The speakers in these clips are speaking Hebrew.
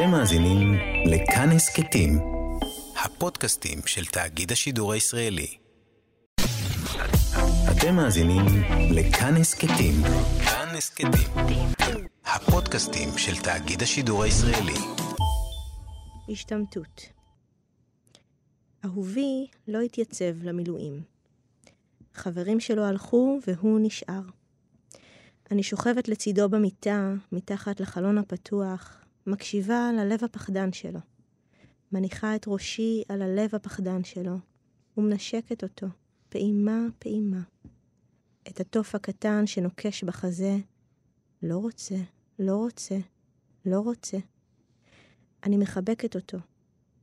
אתם מאזינים לכאן הסכתים, הפודקאסטים של תאגיד השידור הישראלי. אתם מאזינים לכאן הסכתים, כאן הסכתים, הפודקאסטים של תאגיד השידור הישראלי. השתמטות. אהובי לא התייצב למילואים. חברים שלו הלכו והוא נשאר. אני שוכבת לצידו במיטה, מתחת לחלון הפתוח, מקשיבה ללב הפחדן שלו. מניחה את ראשי על הלב הפחדן שלו, ומנשקת אותו, פעימה פעימה. את התוף הקטן שנוקש בחזה, לא רוצה, לא רוצה, לא רוצה. אני מחבקת אותו.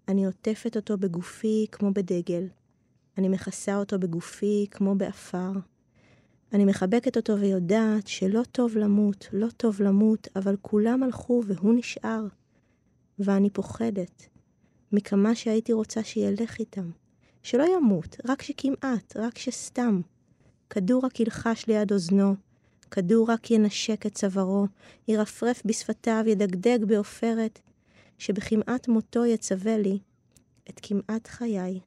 אני עוטפת אותו בגופי כמו בדגל. אני מכסה אותו בגופי כמו באפר. אני מחבקת אותו ויודעת שלא טוב למות, לא טוב למות, אבל כולם הלכו והוא נשאר. ואני פוחדת מכמה שהייתי רוצה שילך איתם. שלא ימות, רק שכמעט, רק שסתם. כדור רק ילחש ליד אוזנו, כדור רק ינשק את צווארו, ירפרף בשפתיו, ידגדג בעופרת, שבכמעט מותו יצווה לי את כמעט חיי.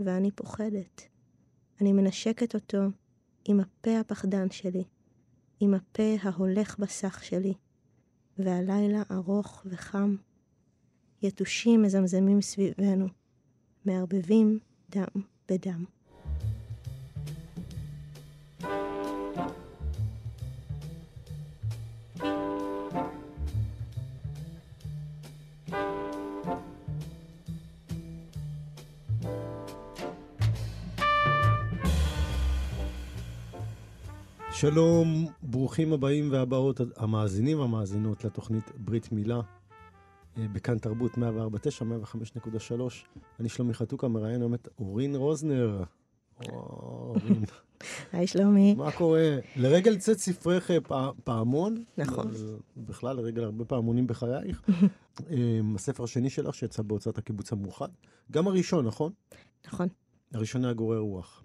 ואני פוחדת. אני מנשקת אותו עם הפה הפחדן שלי, עם הפה ההולך בסך שלי, והלילה ארוך וחם. יתושים מזמזמים סביבנו, מערבבים דם בדם. שלום, ברוכים הבאים והבאות, המאזינים והמאזינות לתוכנית ברית מילה, אה, בכאן תרבות 104.9, 105.3. אני שלומי חתוקה, מראיין היום את אורין רוזנר. אורין. היי שלומי. מה קורה? לרגל צאת ספרך פע, פעמון. נכון. בכלל, לרגל הרבה פעמונים בחייך. אה, הספר השני שלך שיצא בהוצאת הקיבוץ המאוחד. גם הראשון, נכון? נכון. הראשון היה גורר רוח.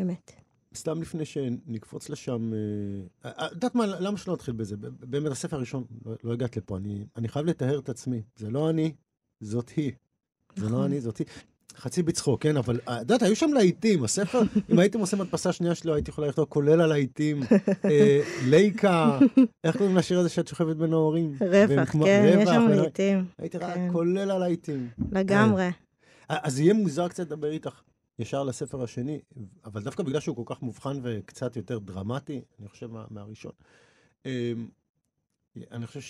אמת. סתם לפני שנקפוץ לשם, את אה, יודעת מה, למה שלא נתחיל בזה? באמת, הספר הראשון, לא, לא הגעת לפה, אני, אני חייב לטהר את עצמי. זה לא אני, זאת היא. זה לא נכון. אני, זאת היא. חצי בצחוק, כן? אבל את יודעת, היו שם להיטים, הספר, אם הייתם עושים הדפסה שנייה שלו, הייתי יכולה לכתוב כולל הלהיטים, אה, לייקה, איך קוראים לשיר הזה שאת שוכבת בין ההורים? רווח, כן, יש שם להיטים. הייתי רואה כן. כולל הלהיטים. לגמרי. אז יהיה מוזר קצת לדבר איתך ישר לספר השני, אבל דווקא בגלל שהוא כל כך מובחן וקצת יותר דרמטי, אני חושב, מה, מהראשון. אמ, אני חושב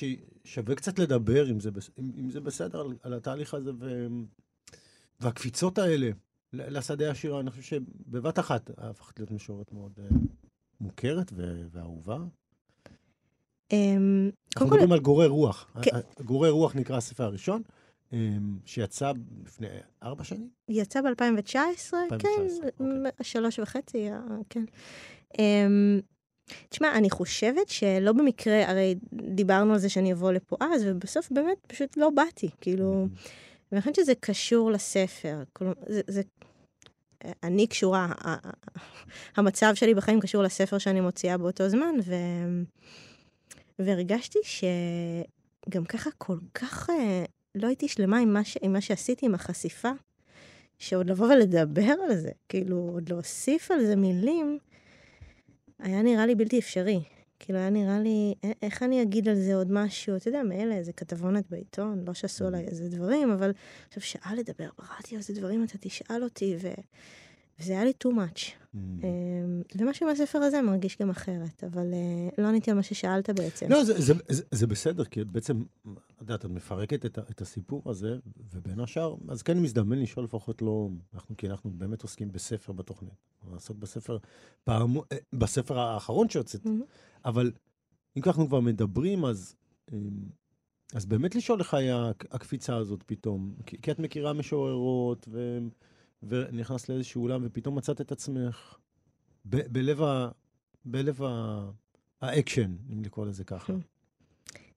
ששווה קצת לדבר, אם זה, אם, אם זה בסדר, על, על התהליך הזה, ו, והקפיצות האלה לשדה השירה, אני חושב שבבת אחת הפכת להיות משוררת מאוד אה, מוכרת ו, ואהובה. אמ, אנחנו מדברים על גורר רוח. כן. גורר רוח נקרא הספר הראשון, שיצא לפני ארבע שנים. יצא ב-2019, 2019, כן, אוקיי. שלוש וחצי, אה, כן. אמ, תשמע, אני חושבת שלא במקרה, הרי דיברנו על זה שאני אבוא לפה אז, ובסוף באמת פשוט לא באתי, כאילו, ואני חושבת שזה קשור לספר. כלומר, זה, זה... אני קשורה, המצב שלי בחיים קשור לספר שאני מוציאה באותו זמן, ו... והרגשתי שגם ככה כל כך אה, לא הייתי שלמה עם מה, ש... עם מה שעשיתי, עם החשיפה, שעוד לבוא ולדבר על זה, כאילו, עוד להוסיף על זה מילים, היה נראה לי בלתי אפשרי. כאילו, היה נראה לי, א- איך אני אגיד על זה עוד משהו? אתה יודע, מאלה, איזה כתבונת בעיתון, לא שעשו עליי איזה דברים, אבל עכשיו שעה לדבר ברדיו, איזה דברים אתה תשאל אותי, ו... וזה היה לי too much. אמ, ומשהו מהספר הזה מרגיש גם אחרת, אבל אה, לא עניתי על מה ששאלת בעצם. לא, זה, זה, זה, זה בסדר, כי בעצם, את יודעת, את מפרקת את, את הסיפור הזה, ובין השאר, אז כן מזדמן לשאול לפחות לא, אנחנו, כי אנחנו באמת עוסקים בספר בתוכנית. לעסוק בספר, פעם, אה, בספר האחרון שיוצאת, מהמם. אבל אם אנחנו כבר מדברים, אז, אמ, אז באמת לשאול איך היה הק- הקפיצה הזאת פתאום, כי, כי את מכירה משוררות, ו, ונכנסת לאיזשהו אולם, ופתאום מצאת את עצמך ב, בלב, ה, בלב ה, האקשן, אם לקרוא לזה ככה. המ.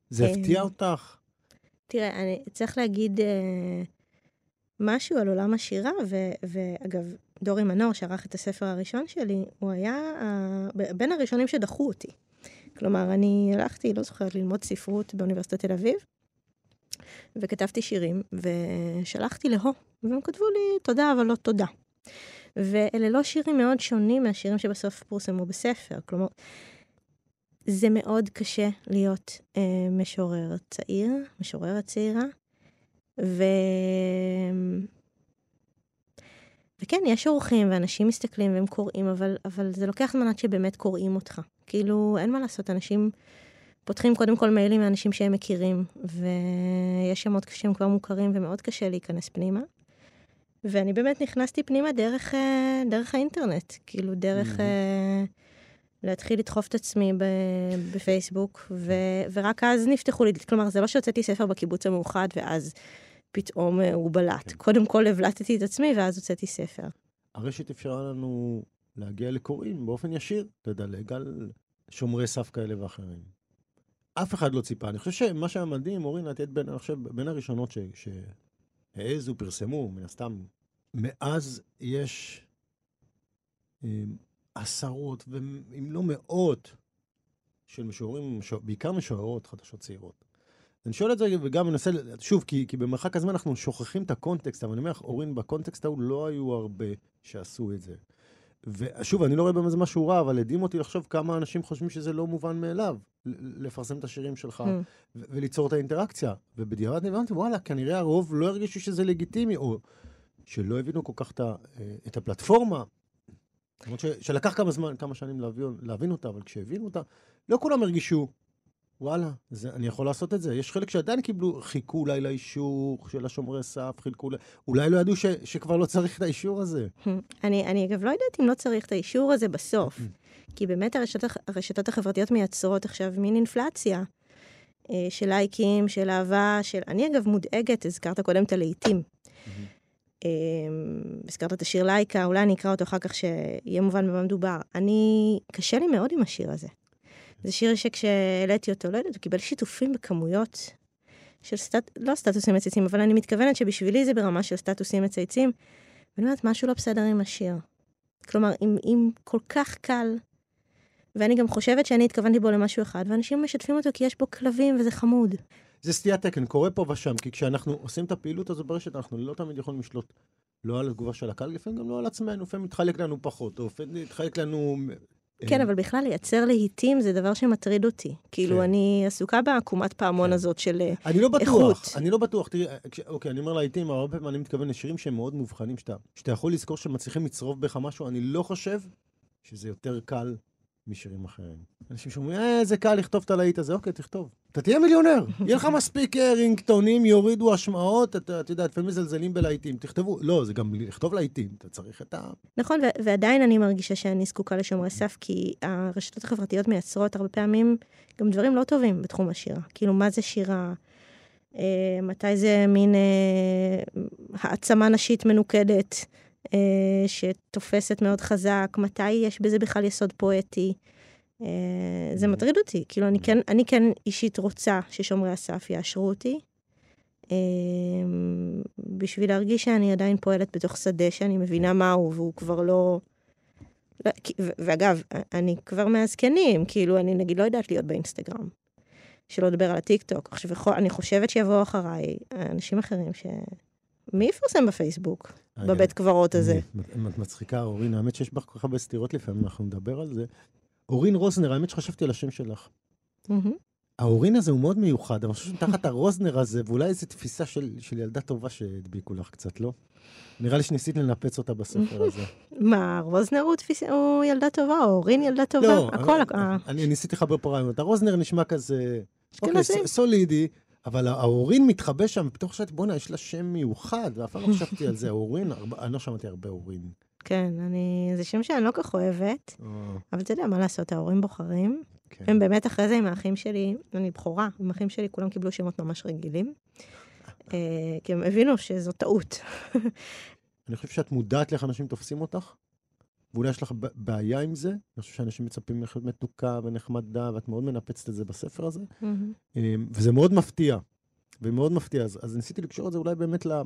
זה אה, הפתיע אותך? תראה, אני צריך להגיד אה, משהו על עולם השירה, ו- ואגב, דורי מנור, שערך את הספר הראשון שלי, הוא היה אה, בין הראשונים שדחו אותי. כלומר, אני הלכתי, לא זוכרת, ללמוד ספרות באוניברסיטת תל אביב, וכתבתי שירים, ושלחתי להו, והם כתבו לי תודה, אבל לא תודה. ואלה לא שירים מאוד שונים מהשירים שבסוף פורסמו בספר. כלומר, זה מאוד קשה להיות אה, משורר צעיר, משוררת צעירה, ו... וכן, יש אורחים ואנשים מסתכלים והם קוראים, אבל, אבל זה לוקח זמן עד שבאמת קוראים אותך. כאילו, אין מה לעשות, אנשים פותחים קודם כל מיילים מאנשים שהם מכירים, ויש שמות שהם כבר מוכרים ומאוד קשה להיכנס פנימה. ואני באמת נכנסתי פנימה דרך, אה, דרך האינטרנט, כאילו דרך mm-hmm. להתחיל לדחוף את עצמי בפייסבוק, ו, ורק אז נפתחו לי, כלומר, זה לא שהוצאתי ספר בקיבוץ המאוחד ואז פתאום אה, הוא בלט. כן. קודם כל הבלטתי את עצמי ואז הוצאתי ספר. הרשת אפשרה לנו להגיע לקוראים באופן ישיר, לדלג על שומרי סף כאלה ואחרים. אף אחד לא ציפה. אני חושב שמה שהיה מדהים, אורין, את היית בין, אני חושב, בין הראשונות ש... ש... העזו, פרסמו, מן הסתם. מאז יש אה, עשרות, אם לא מאות, של משוררים, בעיקר משוררות חדשות צעירות. אני שואל את זה וגם מנסה, שוב, כי, כי במרחק הזמן אנחנו שוכחים את הקונטקסט, אבל אני אומר לך, אורין, בקונטקסט ההוא לא היו הרבה שעשו את זה. ושוב, אני לא רואה בזה משהו רע, אבל הדהים אותי לחשוב כמה אנשים חושבים שזה לא מובן מאליו, לפרסם את השירים שלך mm. וליצור את האינטראקציה. ובדיעבד הבנתי, וואלה, כנראה הרוב לא הרגישו שזה לגיטימי, או שלא הבינו כל כך אה, את הפלטפורמה. למרות שלקח כמה זמן, כמה שנים להבין, להבין אותה, אבל כשהבינו אותה, לא כולם הרגישו וואלה, זה, אני יכול לעשות את זה. יש חלק שעדיין קיבלו, חיכו אולי לאישור של השומרי סף, חילקו, אולי לא ידעו ש, שכבר לא צריך את האישור הזה. אני, אני אגב לא יודעת אם לא צריך את האישור הזה בסוף, כי באמת הרשתות, הרשתות החברתיות מייצרות עכשיו מין אינפלציה אה, של לייקים, של אהבה, של... אני אגב מודאגת, הזכרת קודם את הלהיטים. אמ, הזכרת את השיר לייקה, אולי אני אקרא אותו אחר כך שיהיה מובן במה מדובר. אני, קשה לי מאוד עם השיר הזה. זה שיר שכשהעליתי אותו, לא יודעת, הוא קיבל שיתופים בכמויות של סטט... לא סטטוסים מצייצים, אבל אני מתכוונת שבשבילי זה ברמה של סטטוסים מצייצים. ואני אומרת, משהו לא בסדר עם השיר. כלומר, אם, אם כל כך קל, ואני גם חושבת שאני התכוונתי בו למשהו אחד, ואנשים משתפים אותו כי יש בו כלבים וזה חמוד. זה סטיית תקן, קורה פה ושם, כי כשאנחנו עושים את הפעילות הזו ברשת, אנחנו לא תמיד יכולים לשלוט לא על התגובה של הקהל, לפעמים גם לא על עצמנו, לפעמים מתחלק לנו פחות, או לפעמים מתחלק לנו כן, אבל בכלל לייצר להיטים זה דבר שמטריד אותי. כאילו, כן. אני עסוקה בעקומת פעמון כן. הזאת של איכות. אני לא בטוח, אני לא בטוח. תראי, אוקיי, אני אומר להיטים, הרבה פעמים אני מתכוון לשירים שהם מאוד מובחנים, שאתה, שאתה יכול לזכור שמצליחים לצרוב בך משהו, אני לא חושב שזה יותר קל משירים אחרים. אנשים שאומרים, אה, זה קל לכתוב את הלהיט הזה, אוקיי, תכתוב. אתה תהיה מיליונר. יהיה לך מספיק רינגטונים, יורידו השמעות, אתה, אתה יודע, לפעמים מזלזלים בלהיטים, תכתבו. לא, זה גם לכתוב להיטים, אתה צריך את ה... נכון, ו- ועדיין אני מרגישה שאני זקוקה לשומרי סף, כי הרשתות החברתיות מייצרות הרבה פעמים גם דברים לא טובים בתחום השירה. כאילו, מה זה שירה? אה, מתי זה מין אה, העצמה נשית מנוקדת? אה, שתופסת מאוד חזק, מתי יש בזה בכלל יסוד פואטי. אה, זה מטריד אותי, כאילו אני כן, אני כן אישית רוצה ששומרי הסף יאשרו אותי, אה, בשביל להרגיש שאני עדיין פועלת בתוך שדה שאני מבינה מהו, והוא כבר לא... לא ואגב, אני כבר מהזקנים, כאילו, אני נגיד לא יודעת להיות באינסטגרם. שלא לדבר על הטיקטוק. עכשיו, אני חושבת שיבואו אחריי אנשים אחרים ש... מי יפרסם בפייסבוק, בבית קברות הזה? את מצחיקה, אורין, האמת שיש בך כל כך הרבה סתירות לפעמים, אנחנו נדבר על זה. אורין רוזנר, האמת שחשבתי על השם שלך. האורין הזה הוא מאוד מיוחד, אני חושב שתחת הרוזנר הזה, ואולי איזו תפיסה של, של ילדה טובה שהדביקו לך קצת, לא? נראה לי שניסית לנפץ אותה בספר הזה. מה, רוזנר הוא, תפיס... הוא ילדה טובה, או אורין ילדה טובה? לא, הכל... אני, אני ניסיתי לחבר פה רעיונות. הרוזנר נשמע כזה... אוקיי, סולידי. אבל ההורים מתחבא שם, ופתאום חשבתי, בואנה, יש לה שם מיוחד, ואף פעם לא חשבתי על זה, ההורים, אני לא שמעתי הרבה הורים. כן, אני, זה שם שאני לא כך אוהבת, אה. אבל אתה יודע מה לעשות, ההורים בוחרים. כן. הם באמת אחרי זה עם האחים שלי, אני בכורה, עם האחים שלי כולם קיבלו שמות ממש רגילים, אה, כי הם הבינו שזו טעות. אני חושב שאת מודעת לאיך אנשים תופסים אותך, ואולי יש לך בעיה עם זה, אני חושב שאנשים מצפים ממך להיות מתוקה ונחמדה, ואת מאוד מנפצת את זה בספר הזה, mm-hmm. וזה מאוד מפתיע, ומאוד מפתיע. אז, אז ניסיתי לקשור את זה אולי באמת לה,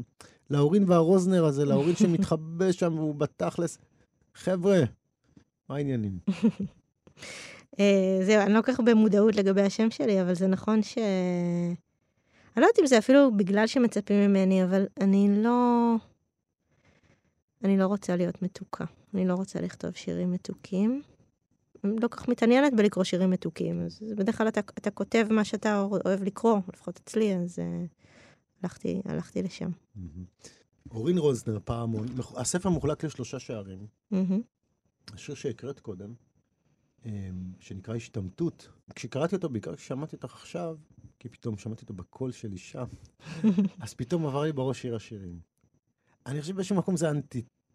להורין והרוזנר הזה, להורין שמתחבא שם והוא בתכלס. חבר'ה, מה העניינים? אה, זהו, אני לא כל כך במודעות לגבי השם שלי, אבל זה נכון ש... אני לא יודעת אם זה אפילו בגלל שמצפים ממני, אבל אני לא... אני לא רוצה להיות מתוקה. אני לא רוצה לכתוב שירים מתוקים. אני לא כך מתעניינת בלקרוא שירים מתוקים. אז בדרך כלל אתה, אתה כותב מה שאתה אוהב לקרוא, לפחות אצלי, אז uh, הלכתי, הלכתי לשם. אורין רוזנר, פעמון, הספר מחולק לשלושה שערים. מהמם. השיר שהקראת קודם, אמ, שנקרא השתמטות, כשקראתי אותו, בעיקר כששמעתי אותך עכשיו, כי פתאום שמעתי אותו בקול של אישה, אז פתאום עבר לי בראש שיר השירים. אני חושב שבאיזשהו מקום זה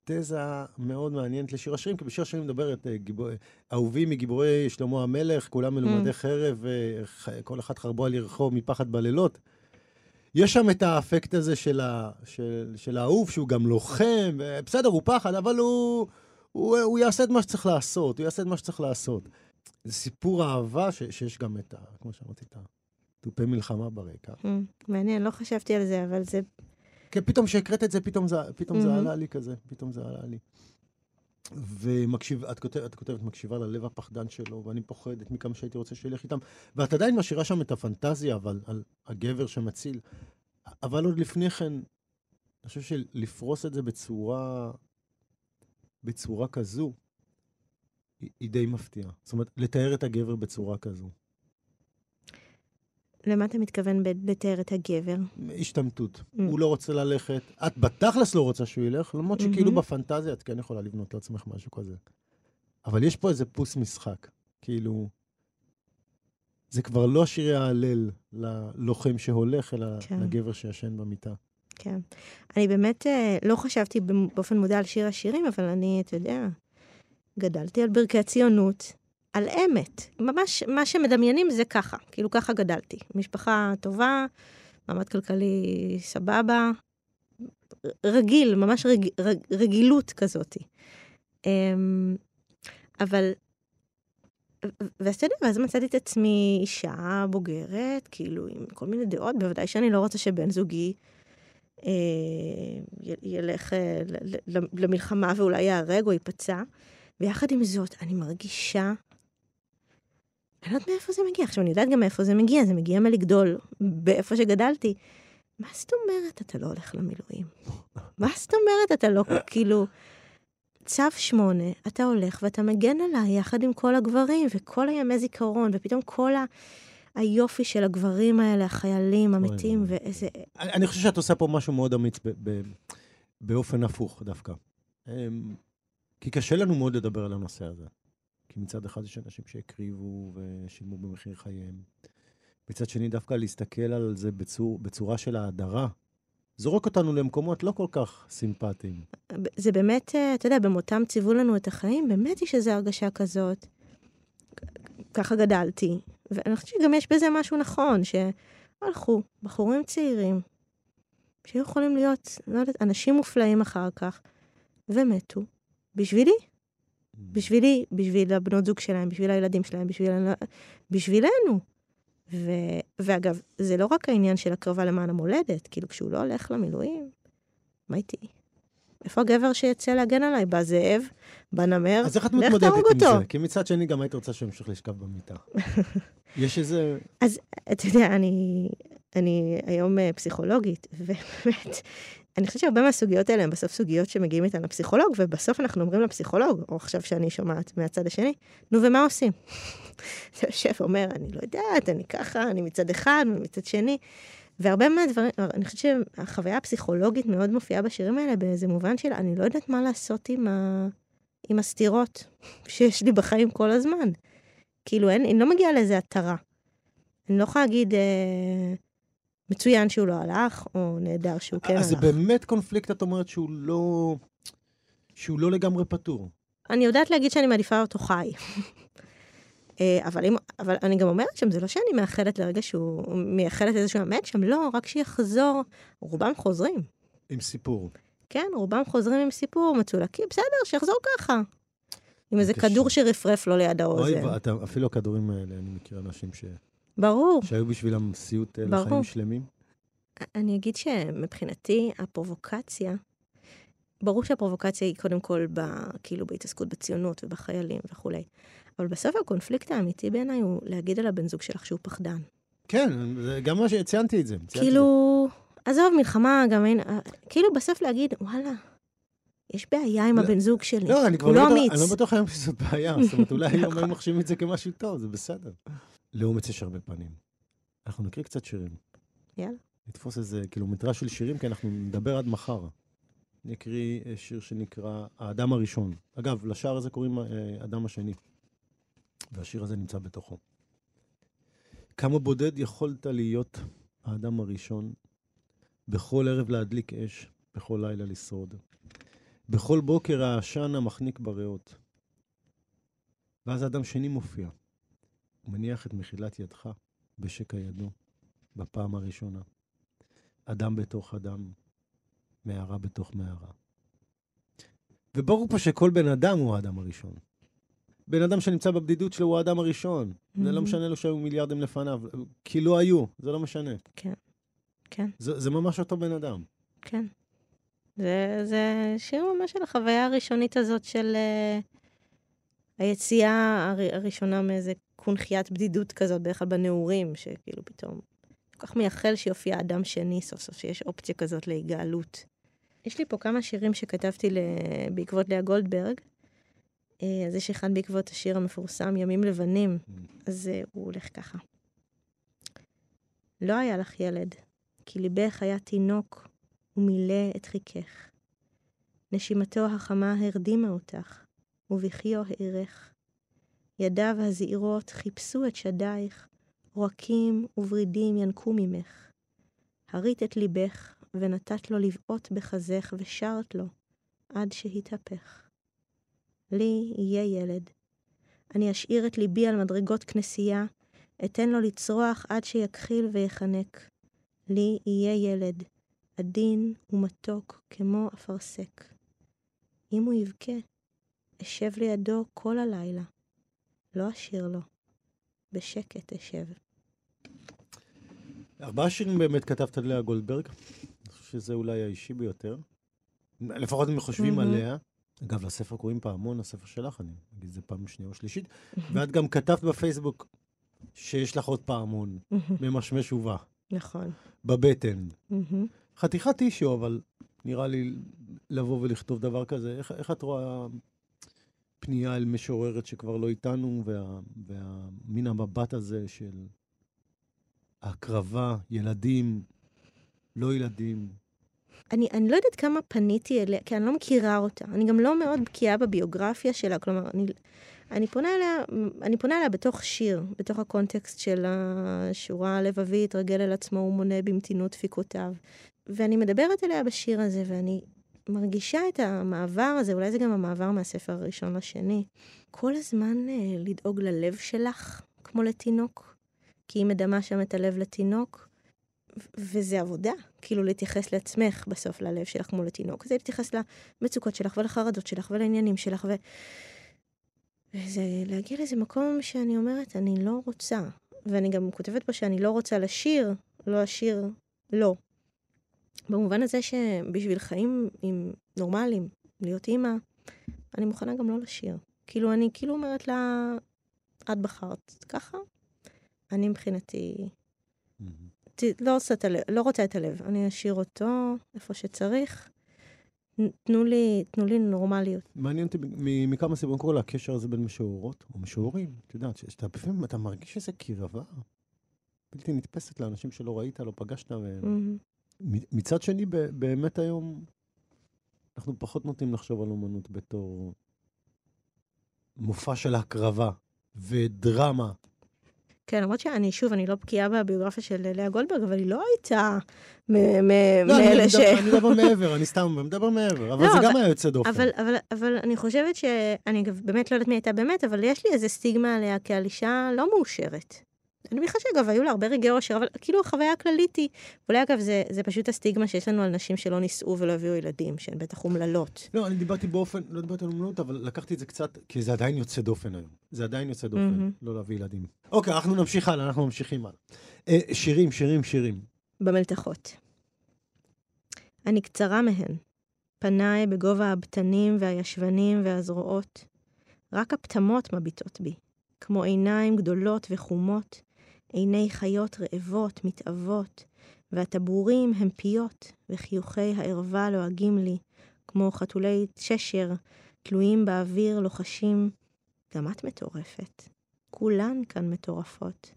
אנטיתזה מאוד מעניינת לשיר השירים, כי בשיר השירים מדברת אה, גיבור... אהובים מגיבורי שלמה המלך, כולם מלומדי חרב, אה, כל אחד חרבו על ירחו מפחד בלילות. יש שם את האפקט הזה של, ה... של... של האהוב, שהוא גם לוחם, בסדר, הוא פחד, אבל הוא... הוא, הוא יעשה את מה שצריך לעשות, הוא יעשה את מה שצריך לעשות. זה סיפור אהבה ש, שיש גם את ה... כמו שאמרתי, את התופי מלחמה ברקע. מהמם. מעניין, לא חשבתי על זה, אבל זה... כן, פתאום כשהקראת את זה, פתאום זה, פתאום זה מהמם. עלה לי כזה, פתאום זה עלה לי. ומקשיב, את כותבת, את כותבת, מקשיבה ללב הפחדן שלו, ואני פוחדת מכמה שהייתי רוצה שילך איתם. ואת עדיין משאירה שם את הפנטזיה, אבל על הגבר שמציל. אבל עוד לפני כן, אני חושב שלפרוס את זה בצורה, בצורה כזו, היא, היא די מפתיעה. זאת אומרת, לתאר את הגבר בצורה כזו. למה אתה מתכוון לתאר את הגבר? השתמטות. Mm. הוא לא רוצה ללכת. את בתכלס לא רוצה שהוא ילך, למרות שכאילו מהמם. בפנטזיה את כן יכולה לבנות לעצמך משהו כזה. אבל יש פה איזה פוס משחק. כאילו, זה כבר לא שירי ההלל ללוחם שהולך, אלא כן. לגבר שישן במיטה. כן. אני באמת אה, לא חשבתי באופן מודע על שיר השירים, אבל אני, אתה יודע, גדלתי על ברכי הציונות, על אמת. ממש, מה שמדמיינים זה ככה, כאילו ככה גדלתי. משפחה טובה, מעמד כלכלי סבבה, רגיל, ממש רג, רג, רגילות כזאת. אמ, אבל, ואז אתה יודע, ואז מצאתי את עצמי אישה בוגרת, כאילו עם כל מיני דעות, בוודאי שאני לא רוצה שבן זוגי אה, ילך אה, למלחמה ואולי ייהרג או ייפצע. ויחד עם זאת, אני מרגישה... אני לא יודעת מאיפה זה מגיע. עכשיו, אני יודעת גם מאיפה זה מגיע, זה מגיע מלגדול באיפה שגדלתי. מה זאת אומרת אתה לא הולך למילואים? מה זאת אומרת אתה לא, כאילו... צו שמונה, אתה הולך ואתה מגן עליי יחד עם כל הגברים וכל הימי זיכרון, ופתאום כל ה... היופי של הגברים האלה, החיילים, המתים, אוי. ואיזה... אני, אני חושב שאת עושה פה משהו מאוד אמיץ באופן הפוך דווקא. אמ, כי קשה לנו מאוד לדבר על הנושא הזה. כי מצד אחד יש אנשים שהקריבו ושילמו במחיר חייהם. מצד שני, דווקא להסתכל על זה בצור, בצורה של האדרה, זורק אותנו למקומות לא כל כך סימפטיים. זה באמת, אה, אתה יודע, במותם ציוו לנו את החיים, באמת יש איזו הרגשה כזאת. ככה גדלתי. ואני חושבת שגם יש בזה משהו נכון, שהלכו בחורים צעירים, שהיו יכולים להיות, לא יודעת, אנשים מופלאים אחר כך, ומתו. בשבילי, בשבילי, בשביל הבנות זוג שלהם, בשביל הילדים שלהם, בשביל... בשבילנו. ו... ואגב, זה לא רק העניין של הקרבה למען המולדת, כאילו כשהוא לא הולך למילואים, מה איתי? איפה הגבר שיצא להגן עליי? בא זאב, בא נמר, אז איך את מתמודדת עם אותו. זה? כי מצד שני, גם היית רוצה שהוא ימשיך לשכב במיטה. יש איזה... אתה יודע, אני, אני היום אה, פסיכולוגית, ובאמת, אני חושבת שהרבה מהסוגיות האלה הן בסוף סוגיות שמגיעים איתן לפסיכולוג, ובסוף אנחנו אומרים לפסיכולוג, או עכשיו שאני שומעת מהצד השני, נו, ומה עושים? אתה יושב ואומר, אני לא יודעת, אני ככה, אני מצד אחד, ומצד שני. והרבה מהדברים, אני חושבת שהחוויה הפסיכולוגית מאוד מופיעה בשירים האלה באיזה מובן של אני לא יודעת מה לעשות עם, ה... עם הסתירות שיש לי בחיים כל הזמן. כאילו, אין, אני לא מגיעה לאיזה התרה. אני לא יכולה להגיד, אה, מצוין שהוא לא הלך, או נהדר שהוא כן אז זה הלך. באמת קונפליקט, את אומרת, שהוא לא... שהוא לא לגמרי פתור. אני יודעת להגיד שאני מעדיפה אותו חי. אה, אבל, אם, אבל אני גם אומרת שם, זה לא שאני מאחלת לרגע שהוא מייחלת איזשהו מת שם, לא, רק שיחזור. רובם חוזרים. עם סיפור. כן, רובם חוזרים עם סיפור מצולקים, בסדר, שיחזור ככה. עם איזה. כדור שרפרף לו ליד אוי, האוזן. ואתה, אפילו הכדורים האלה, אני מכיר אנשים ש... ברור. שהיו בשבילם סיוט אה, ברור. לחיים שלמים. אני אגיד שמבחינתי, הפרובוקציה, ברור שהפרובוקציה היא קודם כל ב, כאילו בהתעסקות בציונות ובחיילים וכולי. אבל בסוף הקונפליקט האמיתי בעיניי הוא להגיד על הבן זוג שלך שהוא פחדן. כן, זה גם מה שציינתי את זה. כאילו, עזוב, מלחמה, גם אין... כאילו, בסוף להגיד, וואלה, יש בעיה עם לא, הבן זוג שלי. זה. לא, אני כבר הוא לא לא אמיץ. אני לא בטוח היום שזאת בעיה, זאת אומרת, אולי היום. הם מחשיבים את זה כמשהו טוב, זה בסדר. לאומץ יש הרבה פנים. אנחנו נקריא קצת שירים. יאללה. נתפוס איזה קילומטרה של שירים, כי אנחנו נדבר עד מחר. אני אקריא אה, שיר שנקרא האדם הראשון. אגב, לשער הזה קוראים אה, אדם השני, והשיר הזה נמצא בתוכו. כמה בודד יכולת להיות האדם הראשון, בכל ערב להדליק אש, בכל לילה לשרוד. בכל בוקר העשן המחניק בריאות. ואז אדם שני מופיע, מניח את מחילת ידך בשקע ידו, בפעם הראשונה. אדם בתוך אדם, מערה בתוך מערה. וברור פה שכל בן אדם הוא האדם הראשון. בן אדם שנמצא בבדידות שלו הוא האדם הראשון. זה לא. משנה לו שהיו מיליארדים לפניו, כי לא היו, זה לא משנה. כן, כן, זה, זה ממש אותו בן אדם. כן. זה, זה שיר ממש של החוויה הראשונית הזאת של uh, היציאה הר, הראשונה מאיזה קונכיית בדידות כזאת, בדרך כלל בנעורים, שכאילו פתאום כל כך מייחל שיופיע אדם שני סוף סוף, שיש אופציה כזאת להיגאלות. יש לי פה כמה שירים שכתבתי ל... בעקבות לאה גולדברג. אה, אז יש אחד בעקבות השיר המפורסם, ימים לבנים. אז אה, הוא הולך ככה. לא היה לך ילד, כי ליבך היה תינוק ומילא את חיכך. נשימתו החמה הרדימה אותך, ובכיו הארך. ידיו הזעירות חיפשו את שדייך, רועקים וברידים ינקו ממך. הרית את ליבך, ונתת לו לבעוט בחזך, ושרת לו, עד שהתהפך. לי יהיה ילד. אני אשאיר את ליבי על מדרגות כנסייה, אתן לו לצרוח עד שיכחיל ויחנק. לי יהיה ילד, עדין ומתוק כמו אפרסק. אם הוא יבכה, אשב לידו כל הלילה. לא אשיר לו. בשקט אשב. ארבעה שירים באמת כתבת על לאה גולדברג. אני חושב שזה אולי האישי ביותר. לפחות אם חושבים מהמם. עליה. אגב, לספר קוראים פעמון, הספר שלך, אני אגיד את זה פעם שנייה או שלישית. ואת גם כתבת בפייסבוק שיש לך עוד פעמון, ממשמש ובא, נכון. בבטן. חתיכת אישיו, אבל נראה לי לבוא ולכתוב דבר כזה. איך, איך את רואה פנייה אל משוררת שכבר לא איתנו, וה, והמין המבט הזה של ההקרבה, ילדים, לא ילדים. אני, אני לא יודעת כמה פניתי אליה, כי אני לא מכירה אותה. אני גם לא מאוד בקיאה בביוגרפיה שלה, כלומר, אני, אני, פונה אליה, אני פונה אליה בתוך שיר, בתוך הקונטקסט של השורה הלבבי, התרגל אל עצמו ומונה במתינות דפיקותיו. ואני מדברת אליה בשיר הזה, ואני מרגישה את המעבר הזה, אולי זה גם המעבר מהספר הראשון לשני. כל הזמן אה, לדאוג ללב שלך, כמו לתינוק, כי היא מדמה שם את הלב לתינוק, וזה עבודה, כאילו להתייחס לעצמך בסוף ללב שלך כמו לתינוק. זה להתייחס למצוקות שלך ולחרדות שלך ולעניינים שלך, ו... וזה להגיע לאיזה מקום שאני אומרת, אני לא רוצה. ואני גם כותבת פה שאני לא רוצה לשיר, לא אשיר לא. במובן הזה שבשביל חיים עם נורמליים, להיות אימא, אני מוכנה גם לא לשיר. כאילו, אני כאילו אומרת לה, את בחרת ככה, אני מבחינתי ת- לא, רוצה את הלב, לא רוצה את הלב, אני אשאיר אותו איפה שצריך. תנו לי, תנו לי נורמליות. מעניין אותי מכמה סיבות, קודם כל הקשר הזה בין משוררות או משוררים. את יודעת, שאתה לפעמים אתה מרגיש איזה קרבה בלתי נתפסת לאנשים שלא ראית, לא פגשת. ו... מצד שני, באמת היום, אנחנו פחות נוטים לחשוב על אומנות בתור מופע של הקרבה ודרמה. כן, למרות שאני, שוב, אני לא בקיאה בביוגרפיה של לאה גולדברג, אבל היא לא הייתה לא, מאלה ש... מדבר- אני מדבר מעבר, אני סתם מדבר מעבר, אבל לא, זה גם היה יוצא דופן. אבל, אני חושבת ש... אני באמת לא יודעת מי הייתה באמת, אבל יש לי איזה סטיגמה עליה כעל אישה לא מאושרת. אני מניחה שאגב, היו לה הרבה רגעי אושר, אבל כאילו החוויה הכללית היא, אולי אגב, זה, זה פשוט הסטיגמה שיש לנו על נשים שלא נישאו ולא הביאו ילדים, שהן בטח אומללות. לא, אני דיברתי באופן, לא דיברתי על אומנות, אבל לקחתי את זה קצת, כי זה עדיין יוצא דופן היום. זה עדיין יוצא דופן, מהמם. לא להביא ילדים. אוקיי, אנחנו נמשיך הלאה, אנחנו ממשיכים הלאה. אה, שירים, שירים, שירים. במלתחות. אני קצרה מהן. פניי בגובה הבתנים והישבנים והזרועות. רק הפטמות מביטות בי, כמו עיניים גדולות וחומות, עיני חיות רעבות, מתאבות, והטבורים הם פיות, וחיוכי הערווה לועגים לי, כמו חתולי צ'שר, תלויים באוויר, לוחשים. גם את מטורפת. כולן כאן מטורפות.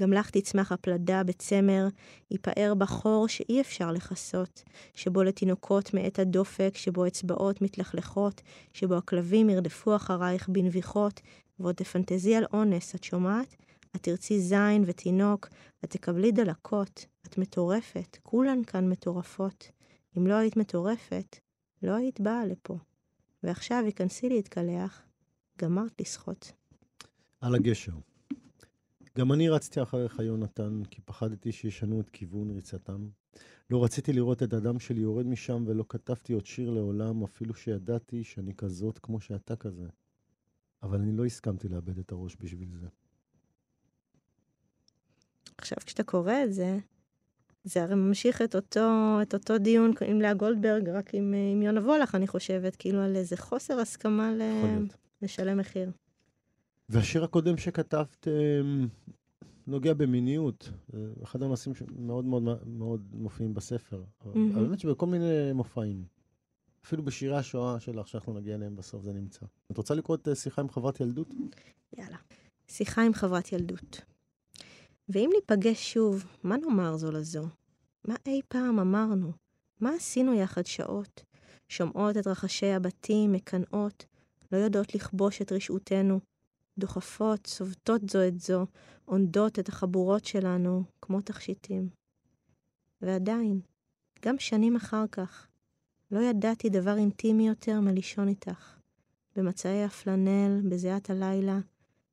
גם לך תצמח הפלדה בצמר, ייפער בחור שאי אפשר לכסות, שבו לתינוקות מעת הדופק, שבו אצבעות מתלכלכות, שבו הכלבים ירדפו אחרייך בנביחות, ועוד תפנטזי על אונס, את שומעת? את תרצי זין ותינוק, את תקבלי דלקות, את מטורפת, כולן כאן מטורפות. אם לא היית מטורפת, לא היית באה לפה. ועכשיו היכנסי להתקלח, גמרת לשחות. על הגשר. גם אני רצתי אחריך, יונתן, כי פחדתי שישנו את כיוון ריצתם. לא רציתי לראות את הדם שלי יורד משם, ולא כתבתי עוד שיר לעולם, אפילו שידעתי שאני כזאת כמו שאתה כזה. אבל אני לא הסכמתי לאבד את הראש בשביל זה. עכשיו, כשאתה קורא את זה, זה הרי ממשיך את אותו, את אותו דיון עם לאה גולדברג, רק עם, עם יונה וולך, אני חושבת, כאילו על איזה חוסר הסכמה ל... לשלם מחיר. והשיר הקודם שכתבת אמ, נוגע במיניות. אחד הנושאים שמאוד מאוד מאוד מופיעים בספר. Mm-hmm. אבל באמת שבכל מיני מופעים. אפילו בשירי השואה שלך, שאנחנו נגיע אליהם בסוף, זה נמצא. את רוצה לקרוא את אה, שיחה עם חברת ילדות? יאללה. שיחה עם חברת ילדות. ואם ניפגש שוב, מה נאמר זו לזו? מה אי פעם אמרנו? מה עשינו יחד שעות? שומעות את רחשי הבתים, מקנאות, לא יודעות לכבוש את רשעותנו, דוחפות, צובטות זו את זו, עונדות את החבורות שלנו כמו תכשיטים. ועדיין, גם שנים אחר כך, לא ידעתי דבר אינטימי יותר מלישון איתך. במצעי הפלנל, בזיעת הלילה,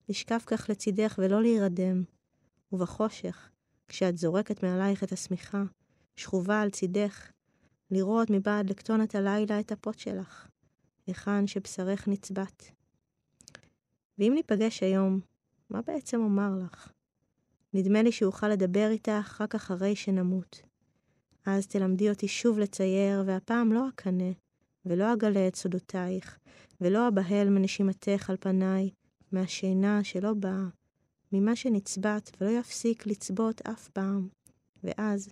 לשכב כך לצידך ולא להירדם. ובחושך, כשאת זורקת מעלייך את השמיכה, שכובה על צידך, לראות מבעד לקטונת הלילה את הפות שלך, היכן שבשרך נצבט. ואם ניפגש היום, מה בעצם אומר לך? נדמה לי שאוכל לדבר איתך רק אחרי שנמות. אז תלמדי אותי שוב לצייר, והפעם לא אקנא, ולא אגלה את סודותייך, ולא אבהל מנשימתך על פניי, מהשינה שלא באה, ממה שנצבט ולא יפסיק לצבות אף פעם. ואז,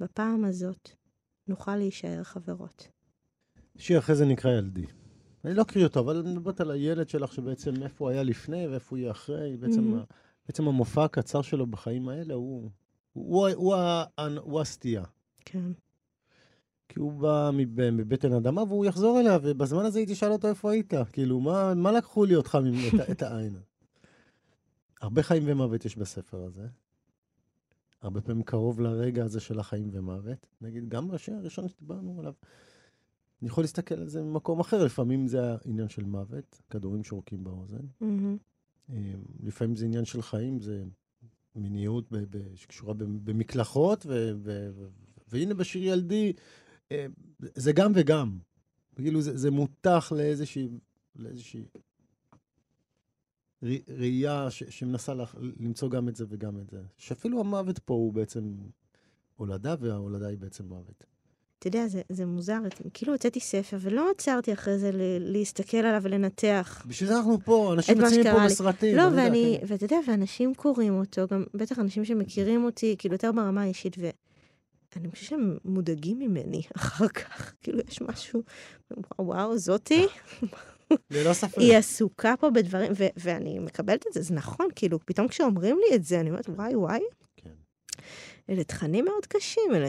בפעם הזאת, נוכל להישאר חברות. שיר אחרי זה נקרא ילדי. אני לא אקריא אותו, אבל אני מדברת על הילד שלך, שבעצם איפה הוא היה לפני ואיפה הוא יהיה אחרי. בעצם, mm-hmm. בעצם המופע הקצר שלו בחיים האלה הוא, הוא, הוא, הוא, הוא, הוא הסטייה. כן. כי הוא בא מבטן אדמה והוא יחזור אליה, ובזמן הזה היא תשאל אותו איפה היית. כאילו, מה, מה לקחו לי אותך, את, את העין? הרבה חיים ומוות יש בספר הזה. הרבה פעמים קרוב לרגע הזה של החיים ומוות. נגיד, גם בשיר הראשון שדיברנו עליו, אני יכול להסתכל על זה ממקום אחר, לפעמים זה העניין של מוות, כדורים שורקים באוזן. Mm-hmm. לפעמים זה עניין של חיים, זה מיניות ב- ב- שקשורה במקלחות, ו- ו- ו- והנה בשיר ילדי, אה, זה גם וגם. כאילו זה, זה מותח לאיזושהי, לאיזושהי ראייה ש- שמנסה לה- למצוא גם את זה וגם את זה. שאפילו המוות פה הוא בעצם הולדה, וההולדה היא בעצם מוות. אתה יודע, זה, זה מוזר, כאילו הוצאתי ספר ולא עצרתי אחרי זה ל- להסתכל עליו ולנתח. בשביל זה אנחנו פה, אנשים יוצאים פה בסרטים. לא, ואני, כן. ואתה יודע, ואנשים קוראים אותו, גם בטח אנשים שמכירים אותי, כאילו יותר ברמה האישית, ואני חושבת שהם מודאגים ממני אחר כך, כאילו יש משהו, וואו, זאתי. ללא ספק. היא עסוקה פה בדברים, ו- ואני מקבלת את זה, זה נכון, כאילו, פתאום כשאומרים לי את זה, אני אומרת, וואי, וואי. כן. אלה תכנים מאוד קשים, אלה,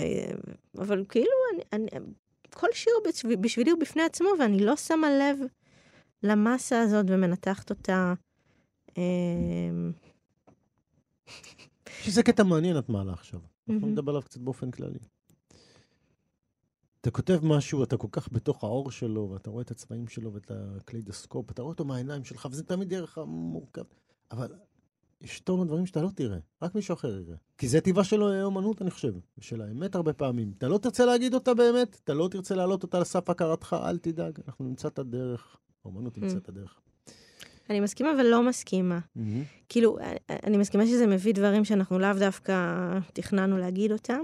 אבל כאילו, אני, אני, כל שיר בשבילי הוא בפני עצמו, ואני לא שמה לב למסה הזאת ומנתחת אותה. אמ, שזה קטע מעניין את מעלה עכשיו. אנחנו נדבר עליו קצת באופן כללי. אתה כותב משהו, אתה כל כך בתוך האור שלו, ואתה רואה את הצבעים שלו ואת הקליידוסקופ, אתה רואה אותו מהעיניים שלך, וזה תמיד דרך המורכב. אבל יש טון דברים שאתה לא תראה, רק מישהו אחר יראה. כי זה טבעה של האומנות, אני חושב, ושל האמת הרבה פעמים. אתה לא תרצה להגיד אותה באמת, אתה לא תרצה להעלות אותה על סף הכרתך, אל תדאג, אנחנו נמצא את הדרך. האומנות תמצא mm. את הדרך. אני מסכימה ולא מסכימה. Mm-hmm. כאילו, אני מסכימה שזה מביא דברים שאנחנו לאו דווקא תכננו להגיד אותם,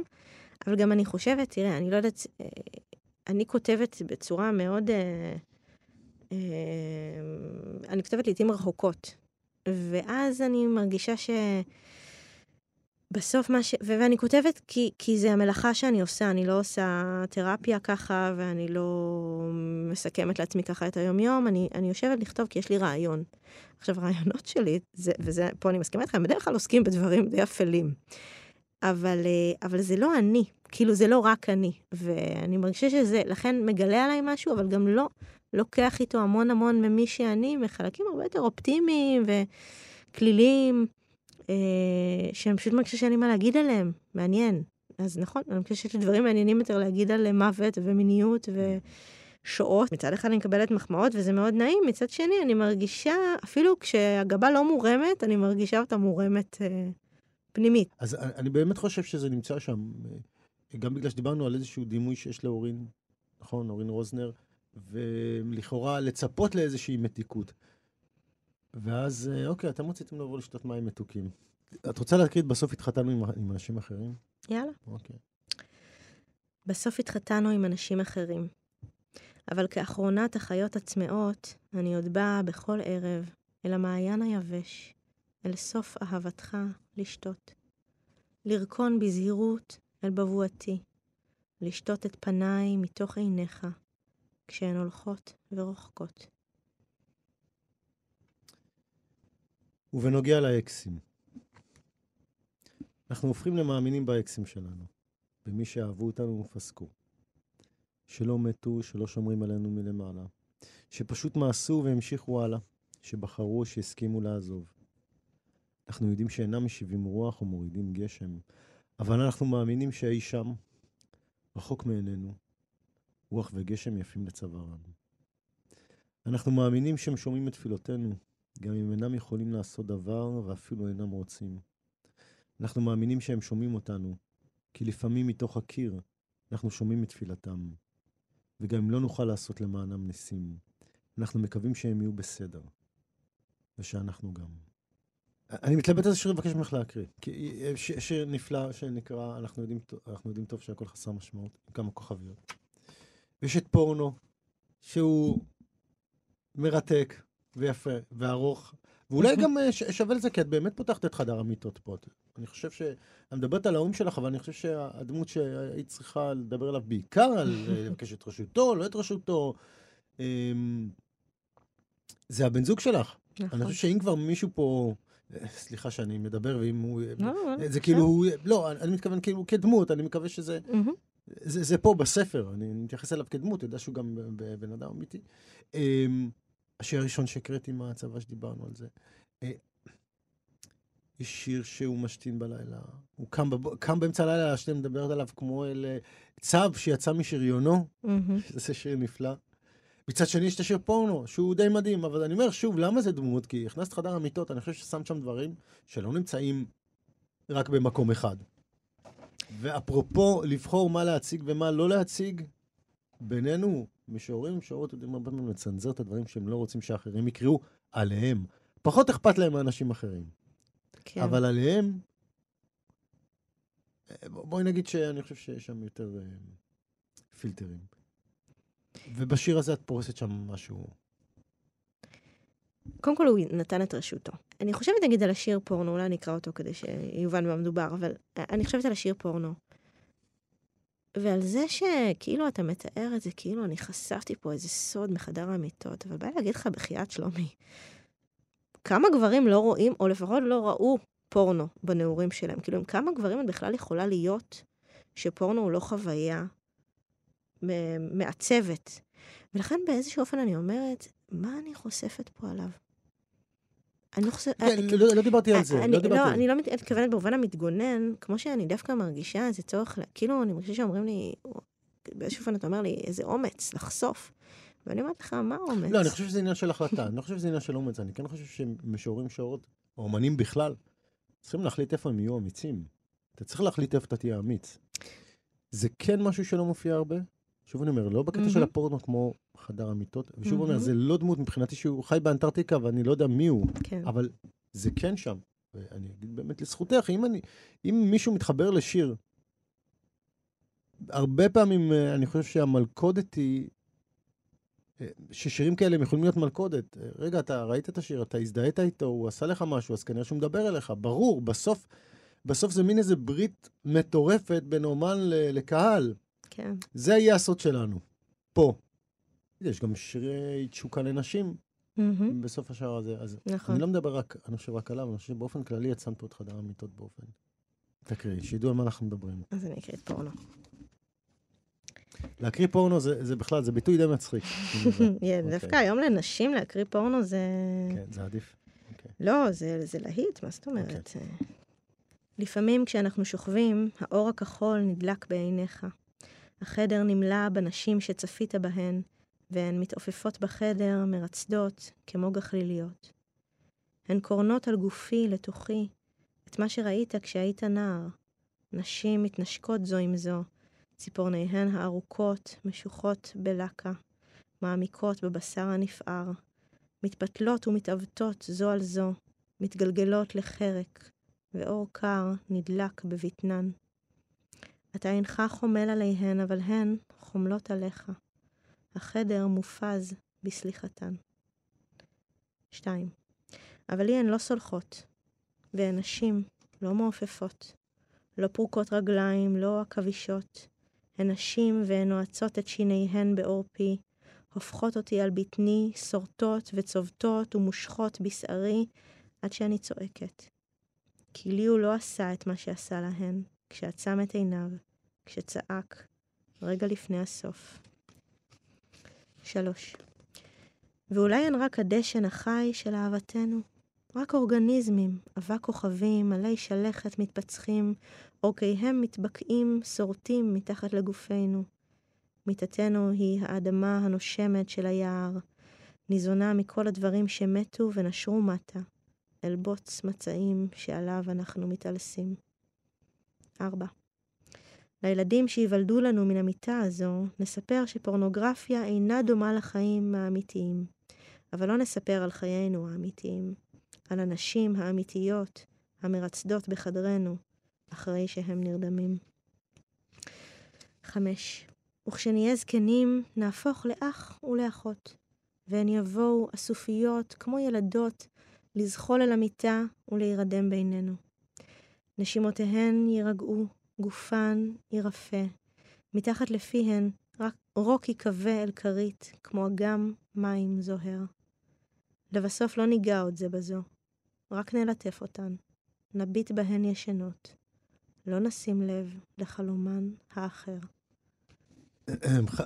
אבל גם אני חושבת, תראה, אני לא יודעת, אה, אני כותבת בצורה מאוד... אה, אה, אני כותבת לעיתים רחוקות. ואז אני מרגישה ש... בסוף מה ש... ו- ואני כותבת כי, כי זה המלאכה שאני עושה, אני לא עושה תרפיה ככה, ואני לא מסכמת לעצמי ככה את היום-יום, אני, אני יושבת לכתוב כי יש לי רעיון. עכשיו, הרעיונות שלי, זה, וזה, פה אני מסכימה איתך, הם בדרך כלל עוסקים בדברים די אפלים. אבל, אה, אבל זה לא אני, כאילו זה לא רק אני. ואני מרגישה שזה, לכן מגלה עליי משהו, אבל גם לא לוקח איתו המון המון ממי שאני, מחלקים הרבה יותר אופטימיים וכליליים. אה, שאני פשוט מרגישה שאין לי מה להגיד עליהם, מעניין. אז נכון, אני חושבת שיש לי דברים מעניינים יותר להגיד על מוות ומיניות ושואות. מצד אחד אני מקבלת מחמאות וזה מאוד נעים, מצד שני אני מרגישה, אפילו כשהגבה לא מורמת, אני מרגישה אותה מורמת אה, פנימית. אז אני באמת חושב שזה נמצא שם, אה, גם בגלל שדיברנו על איזשהו דימוי שיש לאורין, נכון, אורין רוזנר, ולכאורה לצפות לאיזושהי מתיקות. ואז, אה, אוקיי, אתם רציתם לבוא לשתות מים מתוקים. את רוצה להקריא בסוף התחתנו עם, עם אנשים אחרים? יאללה. אוקיי. בסוף התחתנו עם אנשים אחרים. אבל כאחרונת החיות הצמאות, אני עוד באה בכל ערב אל המעיין היבש, אל סוף אהבתך לשתות. לרקון בזהירות אל בבואתי, לשתות את פניי מתוך עיניך, כשהן הולכות ורוחקות. ובנוגע לאקסים, אנחנו הופכים למאמינים באקסים שלנו, במי שאהבו אותנו ופסקו, שלא מתו, שלא שומרים עלינו מלמעלה, שפשוט מעשו והמשיכו הלאה, שבחרו, שהסכימו לעזוב. אנחנו יודעים שאינם משיבים רוח או מורידים גשם, אבל אנחנו מאמינים שאי שם, רחוק מעינינו, רוח וגשם יפים לצווארם. אנחנו מאמינים שהם שומעים את תפילותינו, גם אם אינם יכולים לעשות דבר ואפילו אינם רוצים. אנחנו מאמינים שהם שומעים אותנו, כי לפעמים מתוך הקיר אנחנו שומעים את תפילתם, וגם אם לא נוכל לעשות למענם ניסים, אנחנו מקווים שהם יהיו בסדר, ושאנחנו גם. אני מתלבט על זה שיר לבקש ממך להקריא, ש, שיר נפלא שנקרא אנחנו יודעים, אנחנו יודעים טוב שהכל חסר משמעות, עם כמה כוכביות. ויש את פורנו, שהוא מרתק, ויפה, וארוך, ואולי גם אה, שווה לזה, כי את באמת פותחת את חדר המיטות פה. אני חושב ש... אני מדברת על האום שלך, אבל אני חושב שהדמות שהיית צריכה לדבר עליו בעיקר, על אה, לבקש את רשותו, לא את רשותו, אמ, זה הבן זוג שלך. נכון. אני חושב שאם כבר מישהו פה... סליחה שאני מדבר, ואם הוא... לא, לא, זה כאילו הוא... לא, אני מתכוון כאילו כדמות, אני מקווה שזה... זה, זה פה בספר, אני מתייחס אליו כדמות, יודע שהוא גם בן אדם אמיתי. אמ, השיר הראשון שהקראתי מהצבא שדיברנו על זה. אה, יש שיר שהוא משתין בלילה, הוא קם, בב... קם באמצע הלילה להשתין, מדברת עליו כמו אל אה, צב שיצא משריונו, מהמם. זה שיר נפלא. מצד שני יש את השיר פורנו, שהוא די מדהים, אבל אני אומר שוב, למה זה דמות? כי הכנסת חדר המיטות, אני חושב ששמת שם דברים שלא נמצאים רק במקום אחד. ואפרופו לבחור מה להציג ומה לא להציג, בינינו, משוררים, משוררות יודעים הרבה פעמים לצנזר את הדברים שהם לא רוצים שאחרים יקראו עליהם. פחות אכפת להם מאנשים אחרים. כן. אבל עליהם, אה, בואי נגיד שאני חושב שיש שם יותר אה, פילטרים. ובשיר הזה את פורסת שם משהו. קודם כל הוא נתן את רשותו. אני חושבת נגיד על השיר פורנו, אולי אני אקרא אותו כדי שיובן במה מדובר, אבל אני חושבת על השיר פורנו. ועל זה שכאילו אתה מתאר את זה, כאילו אני חשפתי פה איזה סוד מחדר המיטות, אבל בא לי להגיד לך בחייאת שלומי, כמה גברים לא רואים, או לפחות לא ראו פורנו בנעורים שלהם? כאילו, עם כמה גברים את בכלל יכולה להיות שפורנו הוא לא חוויה מעצבת? ולכן באיזשהו אופן אני אומרת, מה אני חושפת פה עליו? אני לא חושבת... כן, לא, דיברתי על זה, אני, לא דיברתי לא, על זה. אני לא מת- מתכוונת במובן המתגונן, כמו שאני דווקא מרגישה איזה צורך, כאילו, אני מרגישה שאומרים לי, באיזשהו אופן אתה אומר לי, איזה אומץ, לחשוף. ואני אומרת לך, מה אומץ? לא, אני חושב שזה עניין של החלטה, אני לא חושב שזה עניין של אומץ, אני כן חושב שמשוררים, משוררות, או אומנים בכלל, צריכים להחליט איפה הם יהיו אמיצים. אתה צריך להחליט איפה אתה תהיה אמיץ. זה כן משהו שלא מופיע הרבה. שוב אני אומר, לא בקטע של מהמם. הפורנו כמו חדר המיטות, ושוב אני אומר. זה לא דמות מבחינתי שהוא חי באנטארקטיקה ואני לא יודע מי הוא, כן. אבל זה כן שם. ואני אגיד באמת לזכותך, אם, אני, אם מישהו מתחבר לשיר, הרבה פעמים אה, אני חושב שהמלכודת היא, אה, ששירים כאלה הם יכולים להיות מלכודת. אה, רגע, אתה ראית את השיר, אתה הזדהית איתו, הוא עשה לך משהו, אז כנראה שהוא מדבר אליך, ברור, בסוף, בסוף זה מין איזה ברית מטורפת בין אומן לקהל. כן. זה יהיה הסוד שלנו, פה. יש גם שירי תשוקה לנשים מהמם. בסוף השער הזה. אז נכון. אני לא מדבר רק, אני חושב רק עליו, אני חושב שבאופן כללי יצאנו פה את חדר המיטות באופן... תקריאי, שידעו על מה אנחנו מדברים. אז אני אקריא את פורנו. להקריא פורנו זה, זה בכלל, זה ביטוי די מצחיק. כן, אוקיי. דווקא היום לנשים להקריא פורנו זה... כן, זה עדיף. אוקיי. לא, זה, זה להיט, מה זאת אומרת? אה, לפעמים כשאנחנו שוכבים, האור הכחול נדלק בעיניך. החדר נמלא בנשים שצפית בהן, והן מתעופפות בחדר, מרצדות, כמו גחליליות. הן קורנות על גופי, לתוכי, את מה שראית כשהיית נער. נשים מתנשקות זו עם זו, ציפורניהן הארוכות משוחות בלקה, מעמיקות בבשר הנפער, מתפתלות ומתעוותות זו על זו, מתגלגלות לחרק, ואור קר נדלק בבטנן. אתה אינך חומל עליהן, אבל הן חומלות עליך. החדר מופז בסליחתן. 2. אבל לי הן לא סולחות, והן נשים לא מעופפות, לא פרוקות רגליים, לא עכבישות. הן נשים והן נועצות את שיניהן בעור פי, הופכות אותי על בטני, שורטות וצובטות ומושכות בשערי עד שאני צועקת. כי לי הוא לא עשה את מה שעשה להן, כשעצם את עיניו, כשצעק, רגע לפני הסוף. שלוש. ואולי הן רק הדשן החי של אהבתנו, רק אורגניזמים, אבק כוכבים, עלי שלכת מתפצחים, אורכיהם מתבקעים, שורטים מתחת לגופנו. מיטתנו היא האדמה הנושמת של היער, ניזונה מכל הדברים שמתו ונשרו מטה, אל בוץ מצעים שעליו אנחנו מתעלסים. 4. לילדים שייוולדו לנו מן המיטה הזו, נספר שפורנוגרפיה אינה דומה לחיים האמיתיים, אבל לא נספר על חיינו האמיתיים, על הנשים האמיתיות המרצדות בחדרנו, אחרי שהם נרדמים. 5. וכשנהיה זקנים, נהפוך לאח ולאחות, והן יבואו אסופיות כמו ילדות לזחול אל המיטה ולהירדם בינינו. נשימותיהן יירגעו, גופן יירפה, מתחת לפיהן רק רוק ייכבה אל כרית, כמו אגם מים זוהר. לבסוף לא ניגע עוד זה בזו, רק נלטף אותן, נביט בהן ישנות, לא נשים לב לחלומן האחר.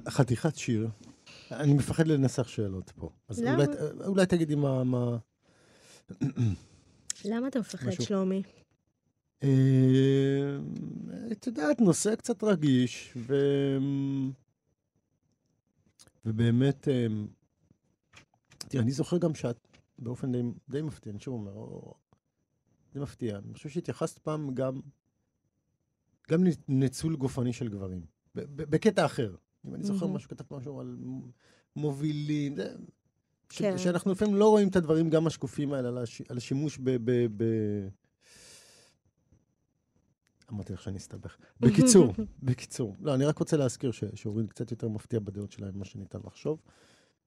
חתיכת שיר. אני מפחד לנסח שאלות פה. אז למה? אולי, אולי תגידי מה... מה... למה אתה מפחד, משהו. שלומי? אה, את יודעת, נושא קצת רגיש, ו... ובאמת, אה, תראה, אני זוכר גם שאת באופן די, די מפתיע, אני שוב אומר, או, די מפתיע. אני חושב שהתייחסת פעם גם, גם לניצול גופני של גברים, בקטע אחר. אם אני זוכר מהמם. משהו, כתבת משהו על מובילים, זה, ש, כן. שאנחנו לפעמים לא רואים את הדברים גם השקופים האלה, על, הש, על השימוש ב... ב, ב אמרתי לך שאני אסתבך. בקיצור, בקיצור. לא, אני רק רוצה להזכיר שאורין קצת יותר מפתיע בדעות שלה ממה שניתן לחשוב.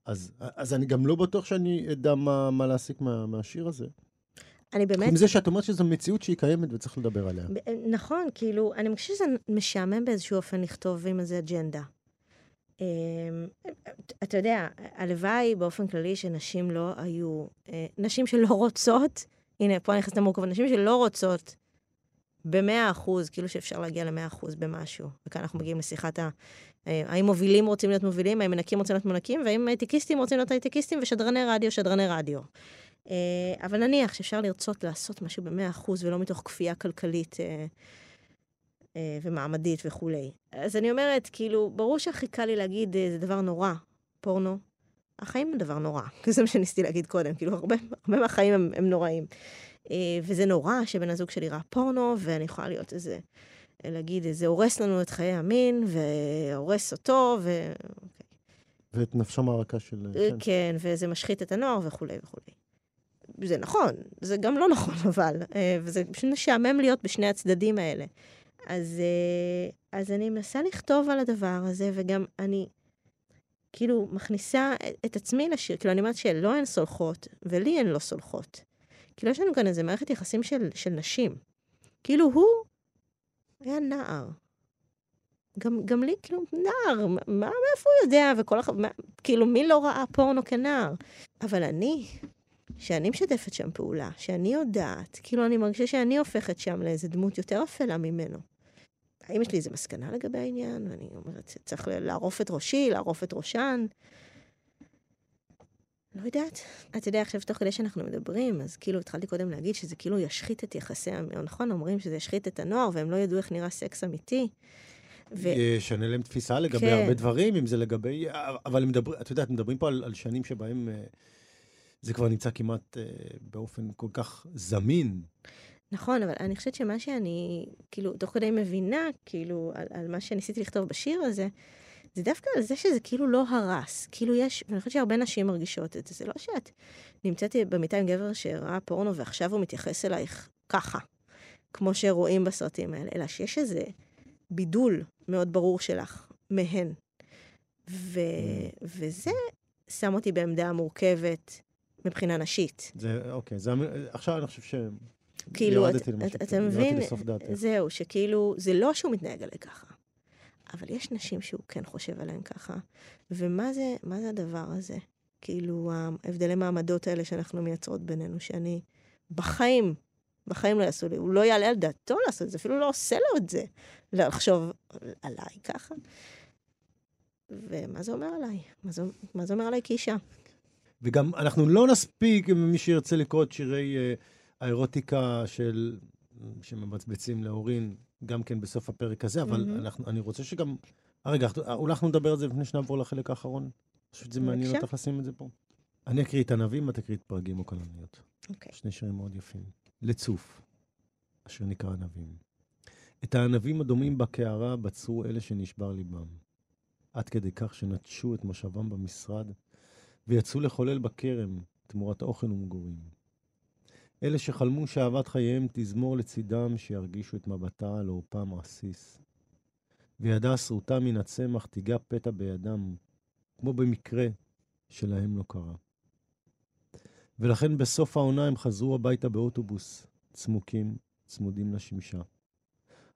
אז, אז אני גם לא בטוח שאני אדע מה, מה להסיק מה, מהשיר הזה. אני באמת... עם זה שאת אומרת שזו מציאות שהיא קיימת וצריך לדבר עליה. ב- נכון, כאילו, אני חושבת שזה משעמם באיזשהו אופן לכתוב עם איזה אג'נדה. אמ, אתה יודע, הלוואי באופן כללי שנשים לא היו, אה, נשים שלא רוצות, הנה, פה אני נכנסת למורכבות, נשים שלא רוצות במאה אחוז, כאילו שאפשר להגיע למאה אחוז במשהו. וכאן אנחנו מגיעים לשיחת ה... אה, האם מובילים רוצים להיות מובילים, האם מנקים רוצים להיות מנקים, והאם הייטקיסטים רוצים להיות הייטקיסטים, ושדרני רדיו, שדרני רדיו. אה, אבל נניח שאפשר לרצות לעשות משהו במאה אחוז, ולא מתוך כפייה כלכלית אה, ומעמדית וכולי. אז אני אומרת, כאילו, ברור שהכי קל לי להגיד, זה דבר נורא, פורנו. החיים הם דבר נורא, זה מה שניסיתי להגיד קודם, כאילו, הרבה, הרבה מהחיים הם, הם נוראים. אה, וזה נורא שבן הזוג שלי ראה פורנו, ואני יכולה להיות איזה, להגיד, זה הורס לנו את חיי המין, והורס אותו, ו... ואת נפשם הרכה של... אה, כן. כן, וזה משחית את הנוער וכולי וכולי. זה נכון, זה גם לא נכון, אבל, אה, וזה פשוט משעמם להיות בשני הצדדים האלה. אז, אה, אז אני מנסה לכתוב על הדבר הזה, וגם אני כאילו מכניסה את עצמי לשיר, כאילו אני אומרת שלא הן סולחות, ולי הן לא סולחות. כאילו יש לנו כאן איזה מערכת יחסים של, של נשים. כאילו הוא היה נער. גם, גם לי, כאילו, נער, מה, מאיפה הוא יודע? וכל אחד, כאילו, מי לא ראה פורנו כנער? אבל אני, שאני משתפת שם פעולה, שאני יודעת, כאילו, אני מרגישה שאני הופכת שם לאיזה דמות יותר אפלה ממנו. האם יש לי איזה מסקנה לגבי העניין? ואני אומרת, צריך לערוף את ראשי, לערוף את ראשן. לא יודעת. אתה יודע, עכשיו, תוך כדי שאנחנו מדברים, אז כאילו התחלתי קודם להגיד שזה כאילו ישחית את יחסי נכון? אומרים שזה ישחית את הנוער, והם לא ידעו איך נראה סקס אמיתי. ו... ישנה להם תפיסה לגבי כן. הרבה דברים, אם זה לגבי... אבל מדבר, את יודעת, מדברים פה על, על שנים שבהם אה, זה כבר נמצא כמעט אה, באופן כל כך זמין. נכון, אבל אני חושבת שמה שאני, כאילו, תוך כדי מבינה, כאילו, על, על מה שניסיתי לכתוב בשיר הזה, זה דווקא על זה שזה כאילו לא הרס. כאילו יש, ואני חושבת שהרבה נשים מרגישות את זה. זה לא שאת נמצאת במיטה עם גבר שראה פורנו ועכשיו הוא מתייחס אלייך ככה, כמו שרואים בסרטים האלה, אלא שיש איזה בידול מאוד ברור שלך מהן. ו... Mm. וזה שם אותי בעמדה מורכבת מבחינה נשית. זה, אוקיי, זה, עכשיו אני חושב ש... כאילו, אתה את, מבין, זהו, שכאילו, זה לא שהוא מתנהג עליי ככה, אבל יש נשים שהוא כן חושב עליהן ככה. ומה זה, זה הדבר הזה? כאילו, ההבדלי מעמדות האלה שאנחנו מייצרות בינינו, שאני בחיים, בחיים לא יעשו לי, הוא לא יעלה על דעתו לעשות את זה, אפילו לא עושה לו את זה, לחשוב עליי ככה. ומה זה אומר עליי? מה זה, מה זה אומר עליי כאישה? וגם אנחנו לא נספיק, מי שירצה לקרוא את שירי uh, האירוטיקה של, שמבצבצים להורים, גם כן בסוף הפרק הזה, אבל mm-hmm. אנחנו, אני רוצה שגם... אה, רגע, אולי אנחנו נדבר על זה לפני שנעבור לחלק האחרון. חושב שזה מעניין אותך לשים את זה פה. אני אקריא את ענבים, את תקריא את פרגים או כלניות. אוקיי. שני שירים מאוד יפים. לצוף, אשר נקרא ענבים. את הענבים הדומים בקערה בצרו אלה שנשבר ליבם. עד כדי כך שנטשו את מושבם במשרד, ויצאו לחולל בכרם תמורת אוכל ומגורים. אלה שחלמו שאהבת חייהם תזמור לצידם, שירגישו את מבטה על עורפם רסיס. וידה שרוטה מן הצמח תיגע פתע בידם, כמו במקרה שלהם לא קרה. ולכן בסוף העונה הם חזרו הביתה באוטובוס, צמוקים, צמודים לשמשה.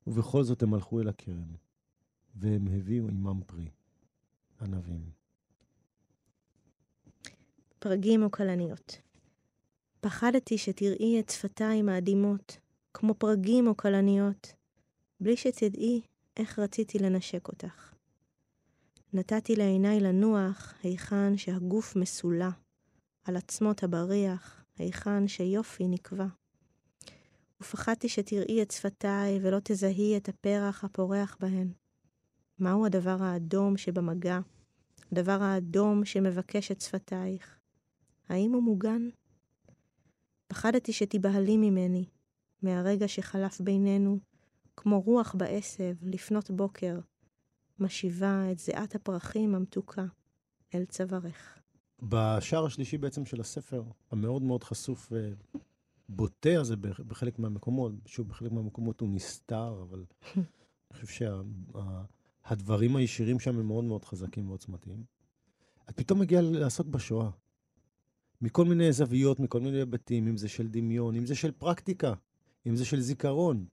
ובכל זאת הם הלכו אל הכרם, והם הביאו עמם פרי, ענבים. פרגים או כלניות. פחדתי שתראי את שפתיים האדימות, כמו פרגים או כלניות, בלי שתדעי איך רציתי לנשק אותך. נתתי לעיניי לנוח היכן שהגוף מסולא, על עצמות הבריח, היכן שיופי נקבע. ופחדתי שתראי את שפתיי ולא תזהי את הפרח הפורח בהן. מהו הדבר האדום שבמגע? הדבר האדום שמבקש את שפתייך? האם הוא מוגן? פחדתי שתיבהלי ממני, מהרגע שחלף בינינו, כמו רוח בעשב, לפנות בוקר, משיבה את זיעת הפרחים המתוקה אל צווארך. בשער השלישי בעצם של הספר, המאוד מאוד חשוף ובוטה הזה בחלק מהמקומות, שוב, בחלק מהמקומות הוא נסתר, אבל אני חושב שהדברים שה, הישירים שם הם מאוד מאוד חזקים ועוצמתיים. את פתאום מגיעה לעסוק בשואה. מכל מיני זוויות, מכל מיני היבטים, אם זה של דמיון, אם זה של פרקטיקה, אם זה של זיכרון.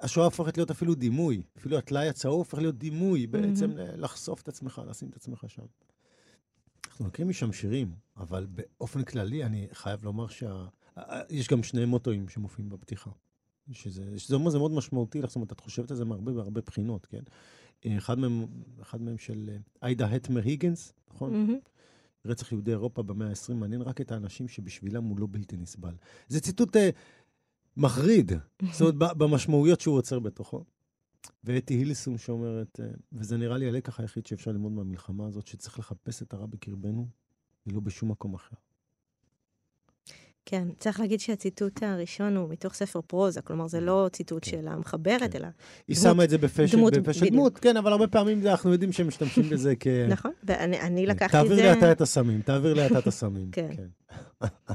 השואה הופכת להיות אפילו דימוי, אפילו הטלאי הצהוב הופך להיות דימוי, בעצם mm-hmm. לחשוף את עצמך, לשים את עצמך שם. אנחנו מכירים משם שירים, אבל באופן כללי אני חייב לומר שיש גם שני מוטואים שמופיעים בפתיחה. שזה, שזה אומר, זה מאוד משמעותי זאת אומרת, את חושבת על זה מהרבה והרבה בחינות, כן? אחד מהם, אחד מהם של עאידה הטמר היגנס, נכון? Mm-hmm. רצח יהודי אירופה במאה ה-20 מעניין רק את האנשים שבשבילם הוא לא בלתי נסבל. זה ציטוט אה, מחריד, זאת אומרת, במשמעויות שהוא עוצר בתוכו. ואתי הילסום שאומרת, אה, וזה נראה לי הלקח היחיד שאפשר ללמוד מהמלחמה הזאת, שצריך לחפש את הרע בקרבנו, ולא בשום מקום אחר. כן, צריך להגיד שהציטוט הראשון הוא מתוך ספר פרוזה, כלומר, זה לא ציטוט כן. של המחברת, כן. אלא... היא שמה את זה בפה של דמות, כן, אבל הרבה פעמים אנחנו יודעים שהם משתמשים בזה כ... נכון, ואני לקחתי את זה... תעביר לי אתה את הסמים, תעביר לי אתה את הסמים. כן. כן.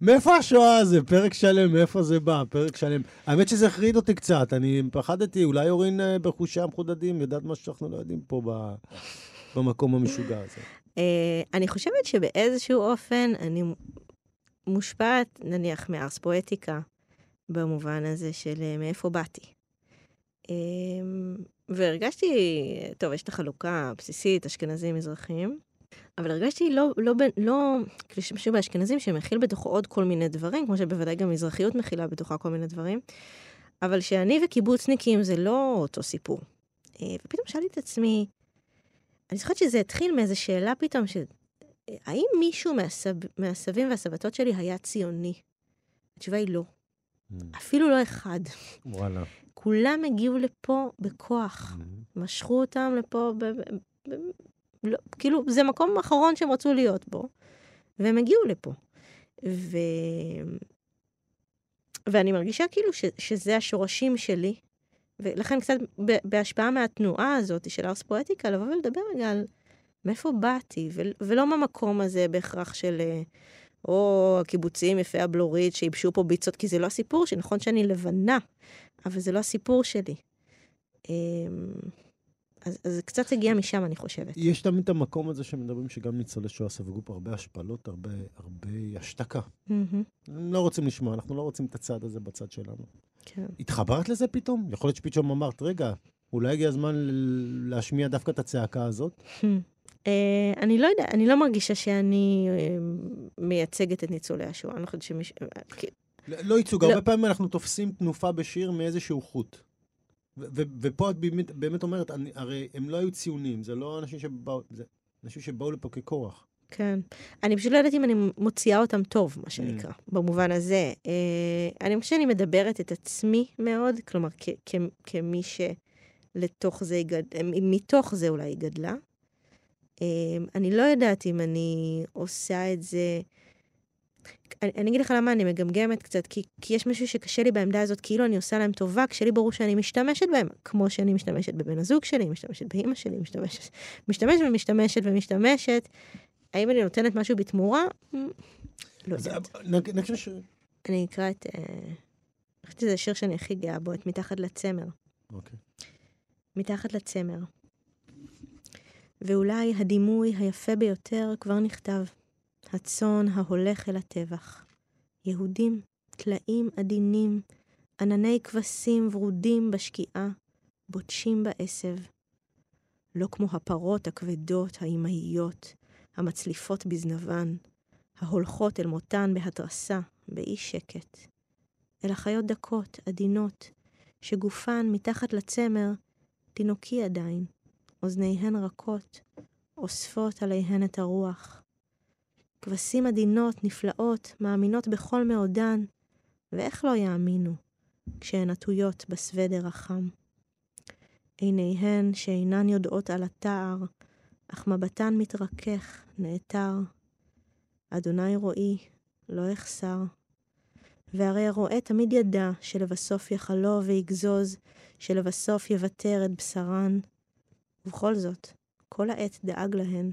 מאיפה השואה הזה? פרק שלם, מאיפה זה בא? פרק שלם. האמת שזה החריד אותי קצת, אני פחדתי, אולי אורין אה, בחושי המחודדים, יודעת מה שאנחנו לא יודעים פה במקום המשוגע הזה. אה, אני חושבת שבאיזשהו אופן, אני מושפעת, נניח, מארס פואטיקה, במובן הזה של אה, מאיפה באתי. אמ, והרגשתי, טוב, יש את החלוקה הבסיסית, אשכנזים, מזרחים, אבל הרגשתי לא, לא, לא, כאילו שמשהו באשכנזים שמכיל בתוכו עוד כל מיני דברים, כמו שבוודאי גם מזרחיות מכילה בתוכה כל מיני דברים, אבל שאני וקיבוצניקים זה לא אותו סיפור. אה, ופתאום שאלתי את עצמי, אני זוכרת שזה התחיל מאיזו שאלה פתאום. האם מישהו מהסב... מהסבים והסבתות שלי היה ציוני? התשובה היא לא. Mm. אפילו לא אחד. וואלה. כולם הגיעו לפה בכוח. Mm-hmm. משכו אותם לפה, ב... ב... ב... לא, כאילו, זה מקום אחרון שהם רצו להיות בו, והם הגיעו לפה. ו... ואני מרגישה כאילו ש... שזה השורשים שלי, ולכן קצת בהשפעה מהתנועה הזאת של ארס פואטיקה, לבוא ולדבר רגע על מאיפה באתי. ולא מהמקום הזה בהכרח של... אה, או הקיבוצים יפי הבלורית שייבשו פה ביצות, כי זה לא הסיפור שלי, נכון שאני לבנה, אבל זה לא הסיפור שלי. אמ, אז, אז זה קצת הגיע משם, אני חושבת. יש תמיד את המקום הזה שמדברים שגם ניצולי שואה ספגו פה הרבה השפלות, הרבה, הרבה השתקה. Mm-hmm. לא רוצים לשמוע, אנחנו לא רוצים את הצד הזה בצד שלנו. כן. התחברת לזה פתאום? יכול להיות שפתאום אמרת, רגע, אולי הגיע הזמן להשמיע דווקא את הצעקה הזאת? Uh, אני לא יודע, אני לא מרגישה שאני uh, מייצגת את ניצולי השואה. אני חושבת שמישהו... Uh, לא, ייצוג, לא. הרבה פעמים אנחנו תופסים תנופה בשיר מאיזשהו חוט. ופה את באמת, באמת אומרת, אני, הרי הם לא היו ציונים, זה לא אנשים שבאו, זה אנשים שבאו לפה ככורח. כן. אני פשוט לא יודעת אם אני מוציאה אותם טוב, מה שנקרא, mm. במובן הזה. Uh, אני חושבת שאני מדברת את עצמי מאוד, כלומר, כמי שלתוך זה, גד... מתוך זה אולי היא גדלה. אמ, אני לא יודעת אם אני עושה את זה... אני, אני אגיד לך למה אני מגמגמת קצת, כי, כי יש משהו שקשה לי בעמדה הזאת, כאילו אני עושה להם טובה, כשלי ברור שאני משתמשת בהם, כמו שאני משתמשת בבן הזוג שלי, משתמשת באימא שלי, משתמשת, משתמשת ומשתמשת ומשתמשת. האם אני נותנת משהו בתמורה? לא יודעת. אני אקרא את... אה, אני חושבת שזה השיר שאני הכי גאה בו, את מתחת לצמר. אוקיי. מתחת לצמר. ואולי הדימוי היפה ביותר כבר נכתב. הצאן ההולך אל הטבח. יהודים, טלאים עדינים, ענני כבשים ורודים בשקיעה, בוטשים בעשב. לא כמו הפרות הכבדות, האימהיות, המצליפות בזנבן, ההולכות אל מותן בהתרסה, באי שקט. אלא חיות דקות, עדינות, שגופן מתחת לצמר, תינוקי עדיין, אוזניהן רכות, אוספות עליהן את הרוח. כבשים עדינות, נפלאות, מאמינות בכל מאודן, ואיך לא יאמינו, כשהן עטויות בסוודר החם. עיניהן שאינן יודעות על התער, אך מבטן מתרכך, נעתר. אדוני רואי, לא אחסר. והרי הרועה תמיד ידע שלבסוף יחלו ויגזוז, שלבסוף יוותר את בשרן, ובכל זאת, כל העת דאג להן,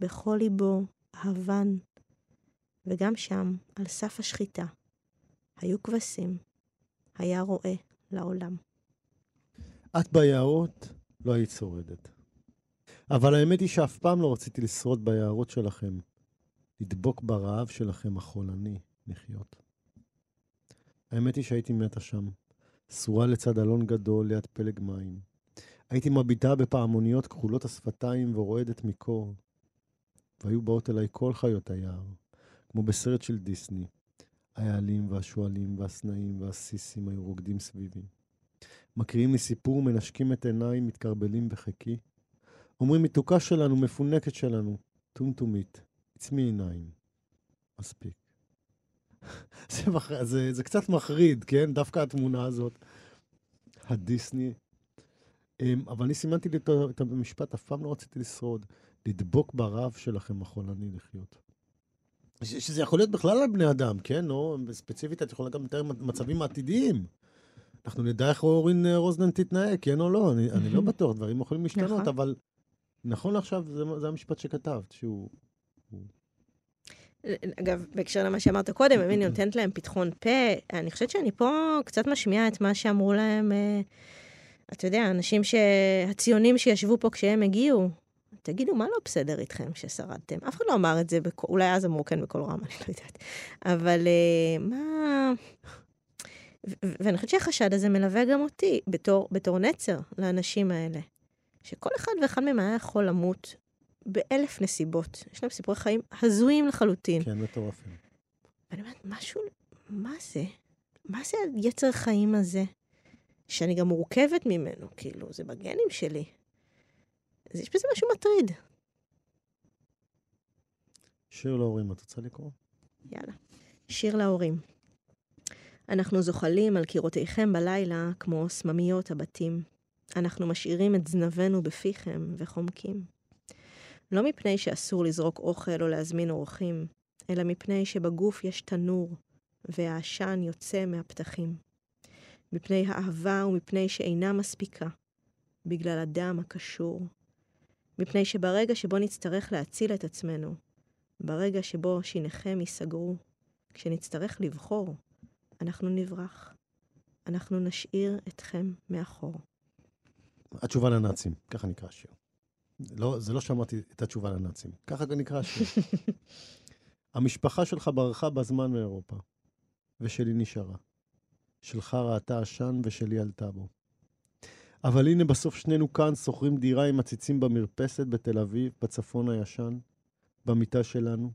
בכל ליבו אהבן. וגם שם, על סף השחיטה, היו כבשים, היה רועה לעולם. את ביערות לא היית שורדת. אבל האמת היא שאף פעם לא רציתי לשרוד ביערות שלכם, לדבוק ברעב שלכם החולני לחיות. האמת היא שהייתי מתה שם, שרועה לצד אלון גדול ליד פלג מים. הייתי מביטה בפעמוניות כחולות השפתיים ורועדת מקור. והיו באות אליי כל חיות היער, כמו בסרט של דיסני. האיילים והשועלים והסנאים והסיסים היו רוקדים סביבי. מקריאים לי סיפור, מנשקים את עיניי, מתקרבלים בחיקי. אומרים, מתוקה שלנו, מפונקת שלנו, טומטומית, עצמי עיניים. מספיק. זה, זה, זה קצת מחריד, כן? דווקא התמונה הזאת. הדיסני אבל אני סימנתי לי את המשפט, אף פעם לא רציתי לשרוד. לדבוק ברעב שלכם החולני לחיות. שזה יכול להיות בכלל על בני אדם, כן? או ספציפית, את יכולה גם לתאר מצבים עתידיים. אנחנו נדע איך אורין רוזנן תתנהג, כן או לא, אני, אני לא בטוח, דברים יכולים להשתנות, נכון. אבל נכון לעכשיו זה, זה המשפט שכתבת, שהוא... אגב, בהקשר למה שאמרת קודם, אם אני נותנת להם פתחון פה, אני חושבת שאני פה קצת משמיעה את מה שאמרו להם... אה, אתה יודע, אנשים ש... הציונים שישבו פה כשהם הגיעו, תגידו, מה לא בסדר איתכם ששרדתם? אף אחד לא אמר את זה, בקול, אולי אז אמרו כן בקול רם, אני לא יודעת. אבל uh, מה... ו- ואני חושבת שהחשד הזה מלווה גם אותי בתור, בתור נצר לאנשים האלה. שכל אחד ואחד מהם היה יכול למות באלף נסיבות. יש להם סיפורי חיים הזויים לחלוטין. כן, מטורפים. ואני אומרת, משהו, מה זה? מה זה היצר חיים הזה? שאני גם מורכבת ממנו, כאילו, זה בגנים שלי. אז יש בזה משהו מטריד. שיר להורים, את רוצה לקרוא? יאללה. שיר להורים. אנחנו זוחלים על קירותיכם בלילה כמו סממיות הבתים. אנחנו משאירים את זנבנו בפיכם וחומקים. לא מפני שאסור לזרוק אוכל או להזמין אורחים, אלא מפני שבגוף יש תנור, והעשן יוצא מהפתחים. מפני האהבה ומפני שאינה מספיקה, בגלל הדם הקשור. מפני שברגע שבו נצטרך להציל את עצמנו, ברגע שבו שיניכם ייסגרו, כשנצטרך לבחור, אנחנו נברח. אנחנו נשאיר אתכם מאחור. התשובה לנאצים, ככה נקרא השיר. לא, זה לא שמעתי את התשובה לנאצים, ככה נקרא השיר. המשפחה שלך ברחה בזמן מאירופה, ושלי נשארה. שלך ראתה עשן ושלי עלתה בו. אבל הנה בסוף שנינו כאן שוכרים דירה עם עציצים במרפסת בתל אביב, בצפון הישן, במיטה שלנו.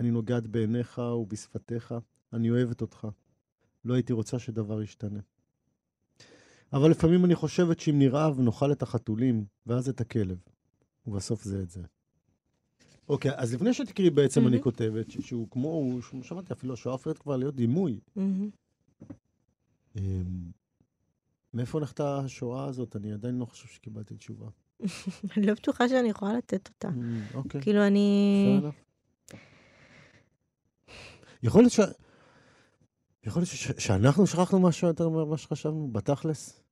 אני נוגעת בעיניך ובשפתיך, אני אוהבת אותך. לא הייתי רוצה שדבר ישתנה. אבל לפעמים אני חושבת שאם נרעב, נאכל את החתולים, ואז את הכלב. ובסוף זה את זה. אוקיי, אז לפני שתקראי בעצם, אני כותבת שהוא כמו, שמעתי אפילו, השואה הופכת כבר להיות דימוי. אמ, מאיפה הולכת השואה הזאת? אני עדיין לא חושב שקיבלתי תשובה. אני לא בטוחה שאני יכולה לתת אותה. אמ, אוקיי. כאילו, אני... יכול להיות ש... יכול להיות ש... שאנחנו שכחנו משהו יותר ממה שחשבנו, בתכלס?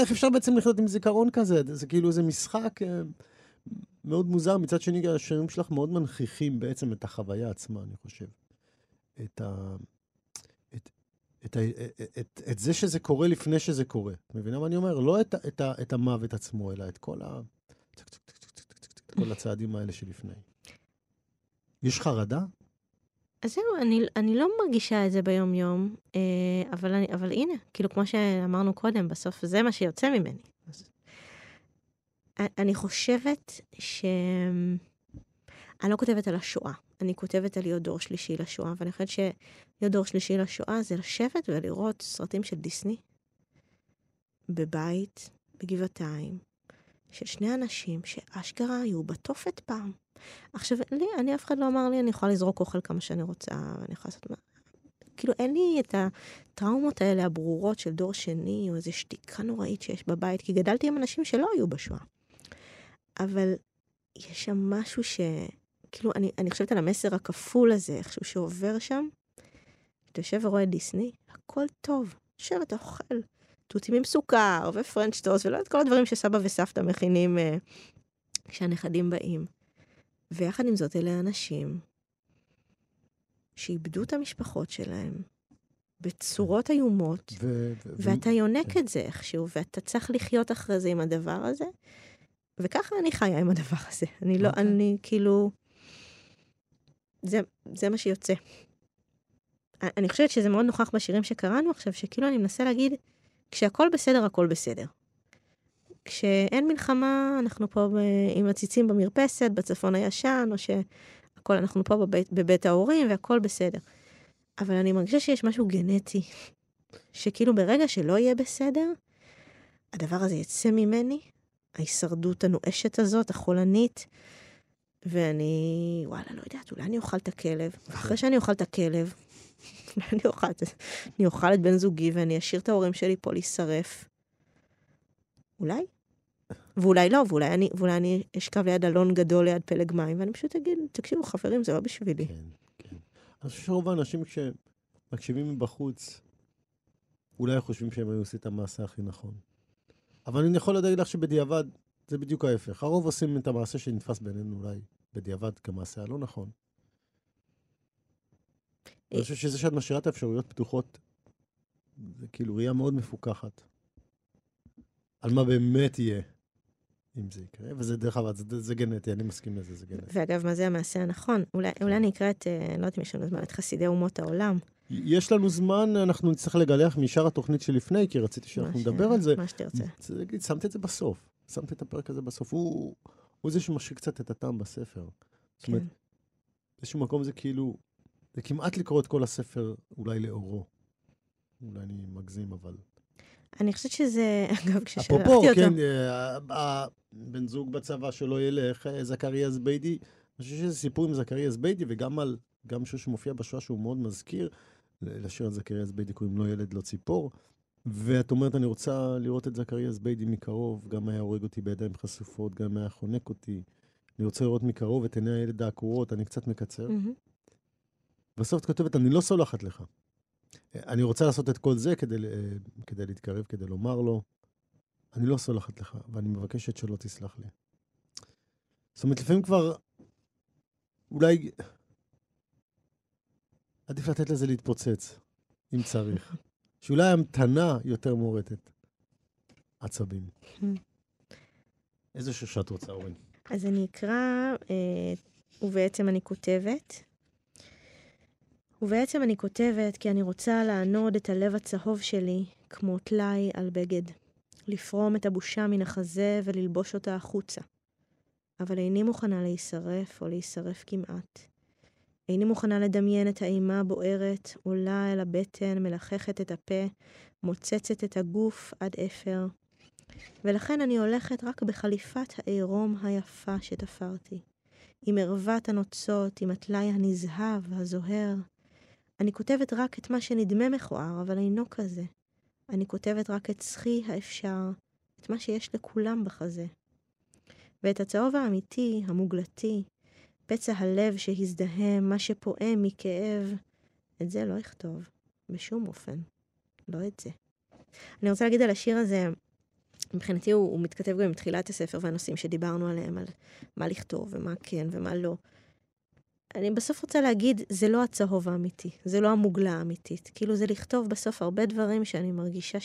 איך אפשר בעצם לחיות עם זיכרון כזה? זה כאילו, זה משחק אה, מאוד מוזר. מצד שני, השירים שלך מאוד מנכיחים בעצם את החוויה עצמה, אני חושב. את ה... את, ה... את, את זה שזה קורה לפני שזה קורה. את מבינה מה אני אומר? לא את, את, את המוות עצמו, אלא את כל ה... את כל הצעדים האלה שלפני. יש חרדה? אז זהו, אני, אני לא מרגישה את זה ביום-יום, אה, אבל, אני, אבל הנה, כאילו, כמו שאמרנו קודם, בסוף זה מה שיוצא ממני. אז... אני חושבת ש... אני לא כותבת על השואה, אני כותבת על להיות דור שלישי לשואה, ואני חושבת שלהיות דור שלישי לשואה זה לשבת ולראות סרטים של דיסני בבית, בגבעתיים, של שני אנשים שאשכרה היו בתופת פעם. עכשיו, לי, אני, אף אחד לא אמר לי, אני יכולה לזרוק אוכל כמה שאני רוצה, ואני יכולה לעשות מה... כאילו, אין לי את הטראומות האלה הברורות של דור שני, או איזו שתיקה נוראית שיש בבית, כי גדלתי עם אנשים שלא היו בשואה. אבל יש שם משהו ש... כאילו, אני, אני חושבת על המסר הכפול הזה, איכשהו שעובר שם. אתה יושב ורואה דיסני, הכל טוב. יושב, אתה אוכל תותים עם סוכר, ופרנץ' טוס, ולא את כל הדברים שסבא וסבתא מכינים uh, כשהנכדים באים. ויחד עם זאת, אלה אנשים שאיבדו את המשפחות שלהם בצורות איומות, ו- ו- ואתה יונק כן. את זה איכשהו, ואתה צריך לחיות אחרי זה עם הדבר הזה. וככה אני חיה עם הדבר הזה. אני לא, אוקיי. אני כאילו... זה, זה מה שיוצא. אני חושבת שזה מאוד נוכח בשירים שקראנו עכשיו, שכאילו אני מנסה להגיד, כשהכול בסדר, הכל בסדר. כשאין מלחמה, אנחנו פה. עם עציצים במרפסת, בצפון הישן, או שהכל, אנחנו פה בבית, בבית ההורים, והכל בסדר. אבל אני מרגישה שיש משהו גנטי, שכאילו ברגע שלא יהיה בסדר, הדבר הזה יצא ממני, ההישרדות הנואשת הזאת, החולנית, ואני, וואלה, לא יודעת, אולי אני אוכל את הכלב, ואחרי שאני אוכל את הכלב, אני אוכל, אני אוכל את בן זוגי ואני אשאיר את ההורים שלי פה להישרף. אולי? ואולי לא, ואולי אני, ואולי אני אשכב ליד אלון גדול ליד פלג מים, ואני פשוט אגיד, תקשיבו חברים, זה לא בשבילי. כן, כן. אני חושב שרוב האנשים כשמקשיבים מבחוץ, אולי חושבים שהם היו עושים את המעשה הכי נכון. אבל אני יכול להגיד לך שבדיעבד זה בדיוק ההפך. הרוב עושים את המעשה שנתפס בינינו אולי בדיעבד כמעשה הלא נכון. אני חושב שזה שאת משאירה את האפשרויות פתוחות, זה כאילו ראייה מאוד מפוקחת. על מה באמת יהיה, אם זה יקרה. וזה דרך אגב, זה, זה גנטי, אני מסכים לזה, זה גנטי. ואגב, מה זה המעשה הנכון? אולי, אולי אני אקרא את, אה, לא יודעת אם יש לנו זמן, את חסידי אומות העולם. יש לנו זמן, אנחנו נצטרך לגלח משאר התוכנית שלפני, כי רציתי שאנחנו נדבר על זה. מה שתרצה. זה להגיד, שמת את זה בסוף. שמת את הפרק הזה בסוף. הוא, הוא זה שמשאיר קצת את הטעם בספר. זאת אומרת, כן. באיזשהו מקום זה כאילו, זה כמעט לקרוא את כל הספר אולי לאורו. אולי אני מגזים, אבל... אני חושבת שזה, אגב, כששלחתי אפרופו, אותו... כן, אה, הבן זוג בצבא שלא ילך, אה, זכריה זביידי, אני חושב שזה סיפור עם זכריה זביידי, וגם על, גם משהו שמופיע בשואה שהוא מאוד מזכיר, לשיר על זכריה זביידי קוראים לא ילד, לא ציפור. ואת אומרת, אני רוצה לראות את זכריה זביידי מקרוב, גם היה הורג אותי בידיים חשופות, גם היה חונק אותי. אני רוצה לראות מקרוב את עיני הילד העקורות, אני קצת מקצר. מהמם. בסוף את כותבת, אני לא סולחת לך. אני רוצה לעשות את כל זה כדי, כדי להתקרב, כדי לומר לו, אני לא סולחת לך, ואני מבקשת שלא תסלח לי. זאת אומרת, לפעמים כבר, אולי עדיף לתת לזה להתפוצץ, אם צריך. שאולי המתנה יותר מורטת. עצבים. איזה שיר את רוצה, אורן? אז אני אקרא, אה, ובעצם אני כותבת. ובעצם אני כותבת כי אני רוצה לענוד את הלב הצהוב שלי כמו טלאי על בגד. לפרום את הבושה מן החזה וללבוש אותה החוצה. אבל איני מוכנה להישרף או להישרף כמעט. איני מוכנה לדמיין את האימה הבוערת, עולה אל הבטן, מלחכת את הפה, מוצצת את הגוף עד אפר. ולכן אני הולכת רק בחליפת העירום היפה שתפרתי. עם ערוות הנוצות, עם הטלאי הנזהב, הזוהר. אני כותבת רק את מה שנדמה מכוער, אבל אינו כזה. אני כותבת רק את סחי האפשר, את מה שיש לכולם בחזה. ואת הצהוב האמיתי, המוגלתי, פצע הלב שהזדהם, מה שפועם מכאב, את זה לא אכתוב, בשום אופן. לא את זה. אני רוצה להגיד על השיר הזה, מבחינתי הוא, הוא מתכתב גם עם תחילת הספר והנושאים שדיברנו עליהם, על מה לכתוב ומה כן ומה לא. אני בסוף רוצה להגיד, זה לא הצהוב האמיתי, זה לא המוגלה האמיתית. כאילו זה לכתוב בסוף הרבה דברים שאני מרגישה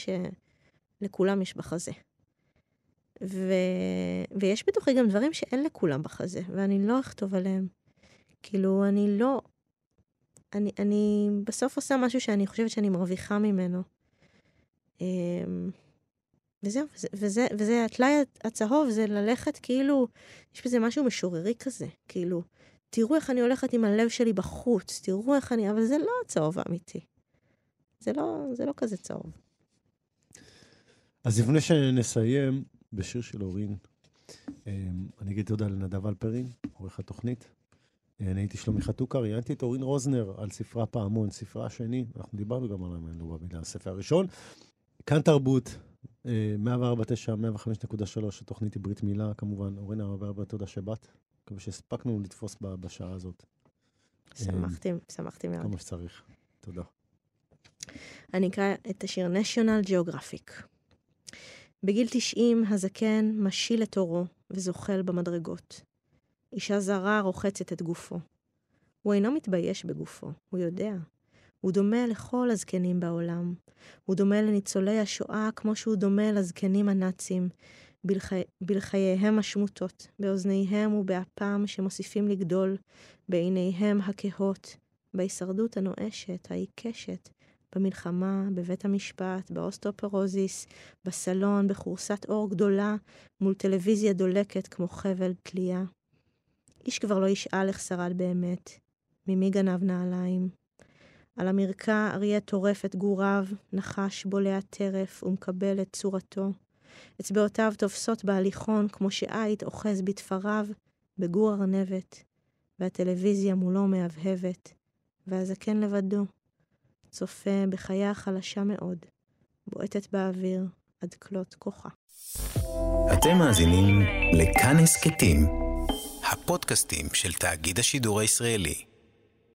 שלכולם יש בחזה. ו... ויש בתוכי גם דברים שאין לכולם בחזה, ואני לא אכתוב עליהם. כאילו, אני לא... אני, אני בסוף עושה משהו שאני חושבת שאני מרוויחה ממנו. אמ, וזהו, וזה, וזה, וזה הטלאי הצהוב, זה ללכת כאילו, יש בזה משהו משוררי כזה, כאילו, תראו איך אני הולכת עם הלב שלי בחוץ, תראו איך אני, אבל זה לא הצהוב האמיתי. זה לא, זה לא כזה צהוב. אז לפני שנסיים בשיר של אורין, אה, אני אגיד תודה לנדב אלפרין, עורך התוכנית. אה, אני הייתי שלומי חתוקה, ראיינתי את אורין רוזנר על ספרה פעמון, ספרה השני, אנחנו דיברנו גם על המנובה בגלל הספר הראשון. כאן תרבות, אה, 104.9, 105.3, התוכנית היא ברית מילה, כמובן. אורין, הרבה הרבה תודה שבאת. מקווה שהספקנו לתפוס בשעה הזאת שמחתי, שמחתי מאוד. כמה שצריך. תודה. אני אקרא את השיר national geographic. בגיל 90 הזקן משיל את עורו וזוחל במדרגות. אישה זרה רוחצת את גופו. הוא אינו מתבייש בגופו, הוא יודע. הוא דומה לכל הזקנים בעולם. הוא דומה לניצולי השואה כמו שהוא דומה לזקנים הנאצים, בלחי... בלחייהם השמוטות, באוזניהם ובאפם שמוסיפים לגדול, בעיניהם הכהות, בהישרדות הנואשת, העיקשת, במלחמה, בבית המשפט, באוסטאופורוזיס, בסלון, בכורסת עור גדולה, מול טלוויזיה דולקת כמו חבל תלייה. איש כבר לא ישאל איך שרד באמת, ממי גנב נעליים. על המרקע אריה טורף את גוריו, נחש בולע טרף ומקבל את צורתו. אצבעותיו תופסות בהליכון כמו שעיט אוחז בטפריו, בגור ארנבת, והטלוויזיה מולו מהבהבת, והזקן לבדו, צופה בחיה חלשה מאוד, בועטת באוויר עד כלות כוחה. אתם מאזינים לכאן הסכתים, הפודקאסטים של תאגיד השידור הישראלי.